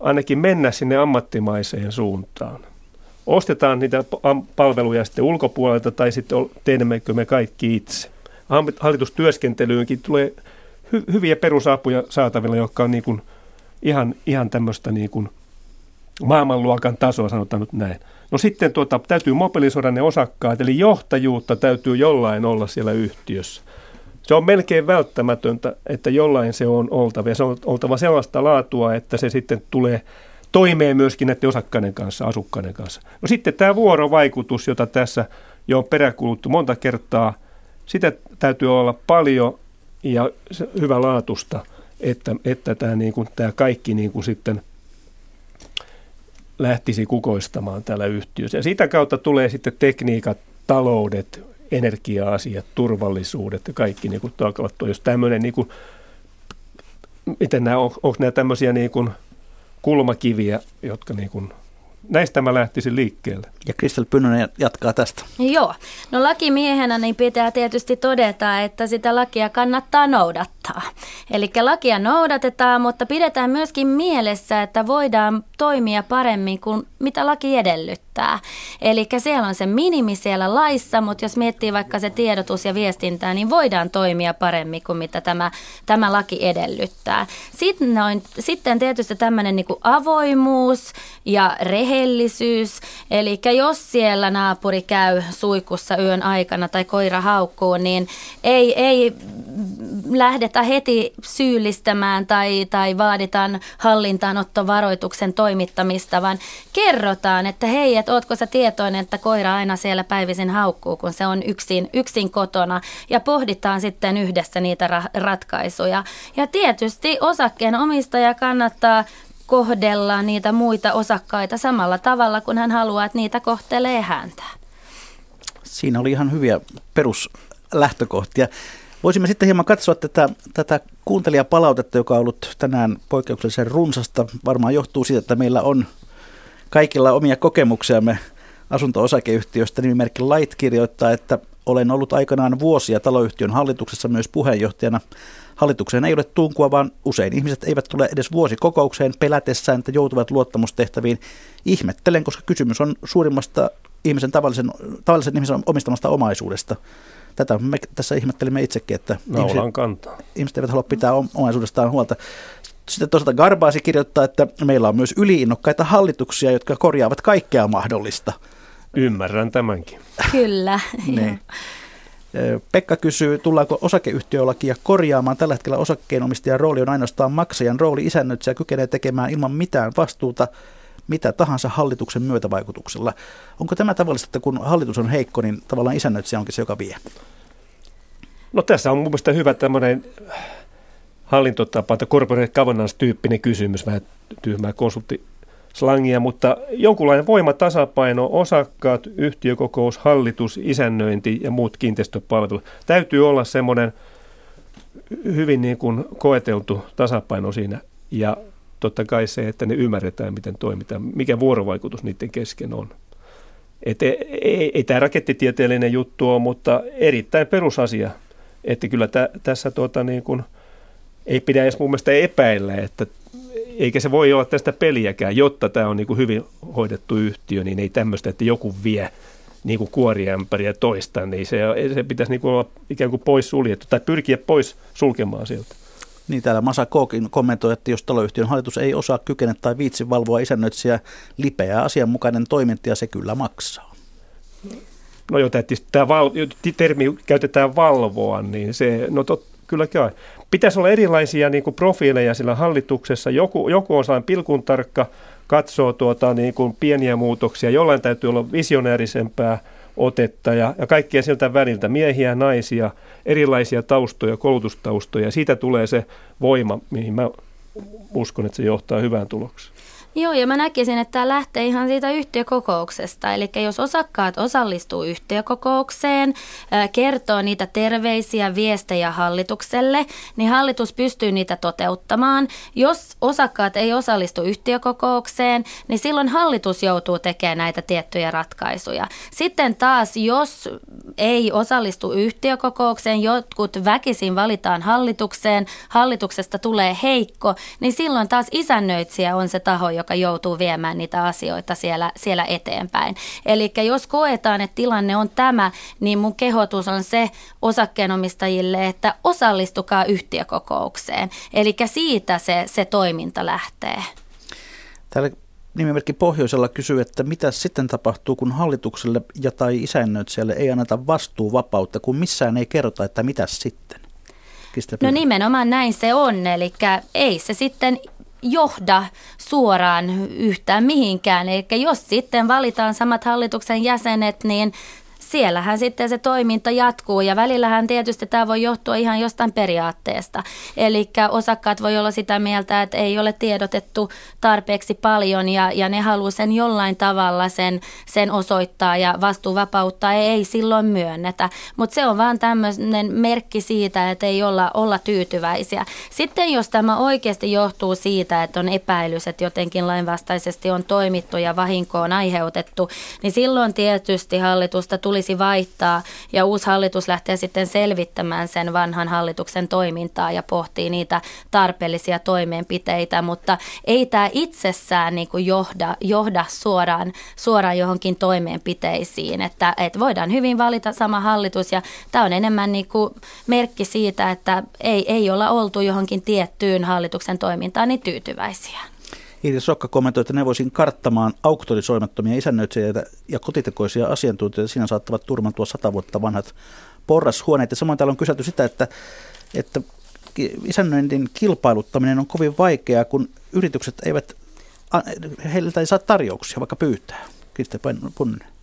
ainakin mennä sinne ammattimaiseen suuntaan. Ostetaan niitä palveluja sitten ulkopuolelta tai sitten teemmekö me kaikki itse. Hallitustyöskentelyynkin tulee hy- hyviä perusapuja saatavilla, jotka on niin kuin ihan, ihan tämmöistä niin kuin maailmanluokan tasoa, sanotaan nyt näin. No sitten tuota, täytyy mobilisoida ne osakkaat, eli johtajuutta täytyy jollain olla siellä yhtiössä. Se on melkein välttämätöntä, että jollain se on oltava. Ja se on oltava sellaista laatua, että se sitten tulee toimeen myöskin näiden osakkaiden kanssa, asukkaiden kanssa. No sitten tämä vuorovaikutus, jota tässä jo on peräkuluttu monta kertaa, sitä täytyy olla paljon ja hyvä laatusta, että, että tämä, niin kuin, tämä kaikki niin kuin sitten lähtisi kukoistamaan täällä yhtiössä. Ja sitä kautta tulee sitten tekniikat, taloudet, energia-asiat, turvallisuudet ja kaikki niin kuin alkavat. Jos tämmöinen, niin kuin, miten nämä, on, onko nämä tämmöisiä niin kuin kulmakiviä, jotka niin kuin näistä mä lähtisin liikkeelle. Ja Kristel Pynnönen jatkaa tästä. Joo. No lakimiehenä niin pitää tietysti todeta, että sitä lakia kannattaa noudattaa. Eli lakia noudatetaan, mutta pidetään myöskin mielessä, että voidaan toimia paremmin kuin mitä laki edellyttää. Eli siellä on se minimi siellä laissa, mutta jos miettii vaikka se tiedotus ja viestintää, niin voidaan toimia paremmin kuin mitä tämä, tämä laki edellyttää. Sitten, noin, sitten tietysti tämmöinen niin avoimuus ja rehellisyys. Eli jos siellä naapuri käy suikussa yön aikana tai koira haukkuu, niin ei, ei lähdetä heti syyllistämään tai, tai vaaditaan hallintaanottovaroituksen toimittamista, vaan kerrotaan, että hei, että ootko sä tietoinen, että koira aina siellä päivisin haukkuu, kun se on yksin, yksin kotona ja pohditaan sitten yhdessä niitä ra- ratkaisuja. Ja tietysti osakkeen omistaja kannattaa kohdella niitä muita osakkaita samalla tavalla, kun hän haluaa, että niitä kohtelee häntä. Siinä oli ihan hyviä peruslähtökohtia. Voisimme sitten hieman katsoa tätä, tätä kuuntelijapalautetta, joka on ollut tänään poikkeuksellisen runsasta. Varmaan johtuu siitä, että meillä on kaikilla omia kokemuksiamme asunto-osakeyhtiöstä. Nimimerkki Light kirjoittaa, että olen ollut aikanaan vuosia taloyhtiön hallituksessa myös puheenjohtajana. Hallitukseen ei ole tunkua, vaan usein ihmiset eivät tule edes vuosikokoukseen pelätessään, että joutuvat luottamustehtäviin. Ihmettelen, koska kysymys on suurimmasta ihmisen tavallisen, tavallisen ihmisen omistamasta omaisuudesta. Tätä me tässä ihmettelimme itsekin, että ihmiset, kantaa. ihmiset eivät halua pitää omaisuudestaan huolta. Sitten toisaalta Garbaasi kirjoittaa, että meillä on myös yliinnokkaita hallituksia, jotka korjaavat kaikkea mahdollista. Ymmärrän tämänkin. Kyllä. niin. Pekka kysyy, tullaanko osakeyhtiölakia korjaamaan. Tällä hetkellä osakkeenomistajan rooli on ainoastaan maksajan rooli. Isännöitsijä kykenee tekemään ilman mitään vastuuta mitä tahansa hallituksen myötävaikutuksella. Onko tämä tavallista, että kun hallitus on heikko, niin tavallaan isännöitsijä onkin se, joka vie? No tässä on mun mielestä hyvä tämmöinen hallintotapa, että corporate governance-tyyppinen kysymys, vähän tyhmää konsulttislangia, mutta jonkunlainen voimatasapaino, osakkaat, yhtiökokous, hallitus, isännöinti ja muut kiinteistöpalvelut. Täytyy olla semmoinen hyvin niin kuin koeteltu tasapaino siinä ja totta kai se, että ne ymmärretään, miten toimitaan, mikä vuorovaikutus niiden kesken on. Et ei, ei, ei tämä rakettitieteellinen juttu ole, mutta erittäin perusasia, että kyllä tä, tässä tuota niin kuin, ei pidä edes mun mielestä epäillä, että eikä se voi olla tästä peliäkään, jotta tämä on niin kuin hyvin hoidettu yhtiö, niin ei tämmöistä, että joku vie niin kuin kuoriämpäriä toista, niin se, se pitäisi niin kuin olla ikään kuin pois suljettu tai pyrkiä pois sulkemaan sieltä. Niin täällä Masa Kookin kommentoi, että jos taloyhtiön hallitus ei osaa kykene tai viitsi valvoa isännöitsijä lipeää asianmukainen toiminta ja se kyllä maksaa. No jo tämä val, termi käytetään valvoa, niin se, no tot, kyllä käy. Pitäisi olla erilaisia niin kuin profiileja sillä hallituksessa. Joku, joku osaa pilkun tarkka, katsoo tuota, niin kuin pieniä muutoksia, jollain täytyy olla visionäärisempää otetta ja, ja kaikkia sieltä väliltä, miehiä, naisia, erilaisia taustoja, koulutustaustoja. Siitä tulee se voima, mihin mä uskon, että se johtaa hyvään tulokseen. Joo, ja mä näkisin, että tämä lähtee ihan siitä yhtiökokouksesta. Eli jos osakkaat osallistuu yhtiökokoukseen, kertoo niitä terveisiä viestejä hallitukselle, niin hallitus pystyy niitä toteuttamaan. Jos osakkaat ei osallistu yhtiökokoukseen, niin silloin hallitus joutuu tekemään näitä tiettyjä ratkaisuja. Sitten taas, jos ei osallistu yhtiökokoukseen, jotkut väkisin valitaan hallitukseen, hallituksesta tulee heikko, niin silloin taas isännöitsijä on se taho, joka joutuu viemään niitä asioita siellä, siellä eteenpäin. Eli jos koetaan, että tilanne on tämä, niin mun kehotus on se osakkeenomistajille, että osallistukaa yhtiökokoukseen. Eli siitä se, se toiminta lähtee. Täällä nimimerkki Pohjoisella kysyy, että mitä sitten tapahtuu, kun hallitukselle ja tai isännöitsijälle ei anneta vastuuvapautta, kun missään ei kerrota, että mitä sitten? No nimenomaan näin se on, eli ei se sitten johda suoraan yhtään mihinkään. Eli jos sitten valitaan samat hallituksen jäsenet, niin siellähän sitten se toiminta jatkuu ja välillähän tietysti tämä voi johtua ihan jostain periaatteesta. Eli osakkaat voi olla sitä mieltä, että ei ole tiedotettu tarpeeksi paljon ja, ja ne haluaa sen jollain tavalla sen, sen osoittaa ja vastuuvapautta ei, ei silloin myönnetä. Mutta se on vaan tämmöinen merkki siitä, että ei olla, olla tyytyväisiä. Sitten jos tämä oikeasti johtuu siitä, että on epäilys, että jotenkin lainvastaisesti on toimittu ja vahinko on aiheutettu, niin silloin tietysti hallitusta tulisi vaihtaa ja uusi hallitus lähtee sitten selvittämään sen vanhan hallituksen toimintaa ja pohtii niitä tarpeellisia toimenpiteitä, mutta ei tämä itsessään niin kuin johda, johda suoraan, suoraan johonkin toimenpiteisiin, että, että voidaan hyvin valita sama hallitus ja tämä on enemmän niin kuin merkki siitä, että ei, ei olla oltu johonkin tiettyyn hallituksen toimintaan niin tyytyväisiä. Iiris Sokka kommentoi, että ne voisin karttamaan auktorisoimattomia isännöitsijöitä ja kotitekoisia asiantuntijoita. Siinä saattavat turmantua sata vuotta vanhat porrashuoneet. Ja samoin täällä on kyselty sitä, että, että isännöinnin kilpailuttaminen on kovin vaikeaa, kun yritykset eivät, heiltä ei saa tarjouksia, vaikka pyytää. Kirsti Punnen.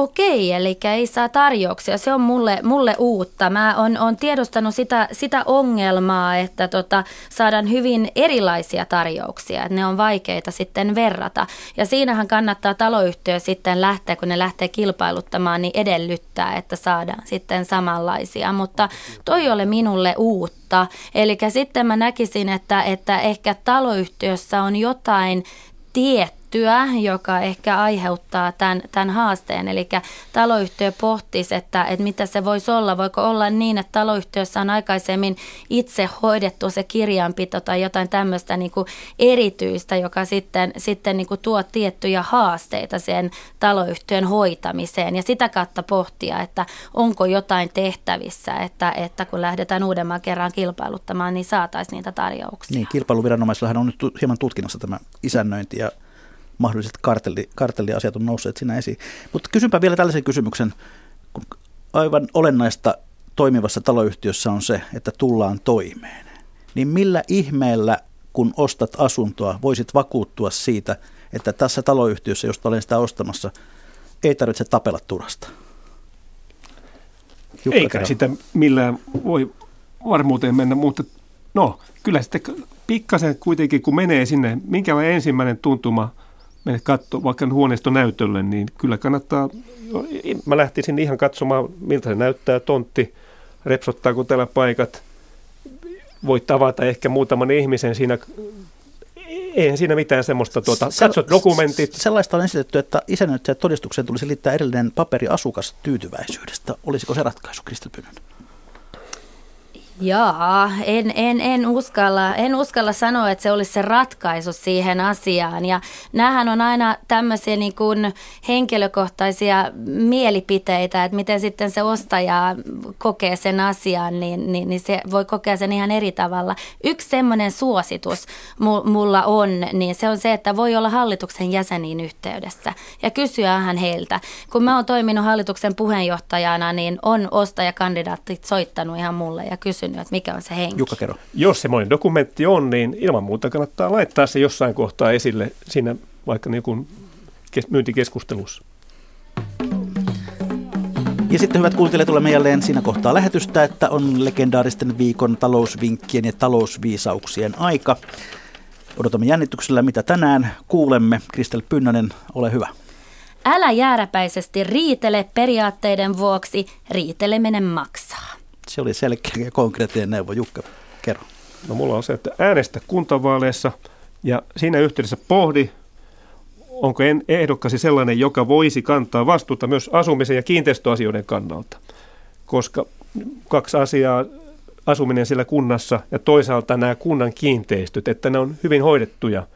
Okei, eli ei saa tarjouksia. Se on mulle, mulle uutta. Mä oon, on tiedostanut sitä, sitä ongelmaa, että tota, saadaan hyvin erilaisia tarjouksia. Että ne on vaikeita sitten verrata. Ja siinähän kannattaa taloyhtiö sitten lähteä, kun ne lähtee kilpailuttamaan, niin edellyttää, että saadaan sitten samanlaisia. Mutta toi ole minulle uutta. Eli sitten mä näkisin, että, että ehkä taloyhtiössä on jotain tiettyä tiettyä, joka ehkä aiheuttaa tämän, tämän haasteen. Eli taloyhtiö pohtisi, että, että mitä se voisi olla. Voiko olla niin, että taloyhtiössä on aikaisemmin itse hoidettu se kirjanpito tai jotain tämmöistä niin kuin erityistä, joka sitten, sitten niin kuin tuo tiettyjä haasteita sen taloyhtiön hoitamiseen ja sitä kautta pohtia, että onko jotain tehtävissä, että, että kun lähdetään uudemman kerran kilpailuttamaan, niin saataisiin niitä tarjouksia. Niin, kilpailuviranomaisillahan on nyt hieman tutkinnassa tämä isännöinti ja mahdolliset kartelli, kartelliasiat on nousseet siinä esiin. Mutta kysynpä vielä tällaisen kysymyksen, kun aivan olennaista toimivassa taloyhtiössä on se, että tullaan toimeen. Niin millä ihmeellä, kun ostat asuntoa, voisit vakuuttua siitä, että tässä taloyhtiössä, josta olen sitä ostamassa, ei tarvitse tapella turasta? Jukka Eikä kerran. sitä millään voi varmuuteen mennä, mutta no, kyllä sitten pikkasen kuitenkin, kun menee sinne, minkälainen ensimmäinen tuntuma – mene katso vaikka huoneiston näytölle, niin kyllä kannattaa, mä lähtisin ihan katsomaan, miltä se näyttää tontti, repsottaako täällä paikat, voit tavata ehkä muutaman ihmisen siinä eihän siinä mitään semmoista, tuota, katsot dokumentit. Sellaista on esitetty, että isännöitsijät todistukseen tulisi liittää erillinen paperi asukas tyytyväisyydestä. Olisiko se ratkaisu, Kristel Pynnön? Jaa, en, en, en, uskalla, en uskalla sanoa, että se olisi se ratkaisu siihen asiaan. Ja näähän on aina tämmöisiä niin kuin henkilökohtaisia mielipiteitä, että miten sitten se ostaja kokee sen asian, niin, niin, niin se voi kokea sen ihan eri tavalla. Yksi semmoinen suositus mulla on, niin se on se, että voi olla hallituksen jäseniin yhteydessä ja kysyähän heiltä. Kun mä oon toiminut hallituksen puheenjohtajana, niin on ostajakandidaatit soittanut ihan mulle ja kysynyt kysynyt, että mikä on se henki. Jukka, kerro. Jos semmoinen dokumentti on, niin ilman muuta kannattaa laittaa se jossain kohtaa esille siinä vaikka niin kuin myyntikeskustelussa. Ja sitten hyvät kuuntelijat, tulemme jälleen siinä kohtaa lähetystä, että on legendaaristen viikon talousvinkkien ja talousviisauksien aika. Odotamme jännityksellä, mitä tänään kuulemme. Kristel Pynnönen, ole hyvä. Älä jääräpäisesti riitele periaatteiden vuoksi, riiteleminen maksaa. Se oli selkeä ja konkreettinen neuvo. Jukka, kerro. No mulla on se, että äänestä kuntavaaleissa ja siinä yhteydessä pohdi, onko ehdokkasi sellainen, joka voisi kantaa vastuuta myös asumisen ja kiinteistöasioiden kannalta. Koska kaksi asiaa, asuminen siellä kunnassa ja toisaalta nämä kunnan kiinteistöt, että ne on hyvin hoidettuja.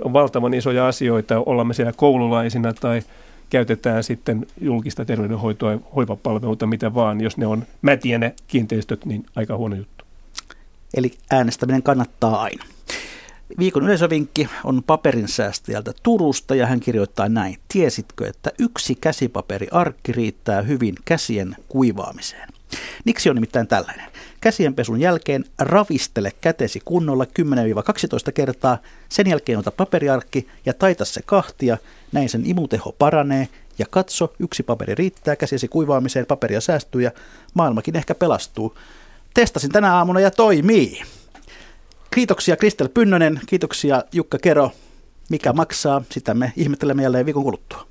On valtavan isoja asioita, ollaan me siellä koululaisina tai käytetään sitten julkista terveydenhoitoa, hoivapalveluita, mitä vaan. Jos ne on mätiä ne kiinteistöt, niin aika huono juttu. Eli äänestäminen kannattaa aina. Viikon yleisövinkki on paperin säästäjältä Turusta ja hän kirjoittaa näin. Tiesitkö, että yksi käsipaperiarkki riittää hyvin käsien kuivaamiseen? Niksi on nimittäin tällainen. Käsienpesun jälkeen ravistele kätesi kunnolla 10-12 kertaa, sen jälkeen ota paperiarkki ja taita se kahtia, näin sen imuteho paranee Ja katso, yksi paperi riittää, käsisi kuivaamiseen, paperia säästyy ja maailmakin ehkä pelastuu. Testasin tänä aamuna ja toimii. Kiitoksia Kristel Pynnönen, kiitoksia Jukka Kero. Mikä maksaa, sitä me ihmettelemme jälleen viikon kuluttua.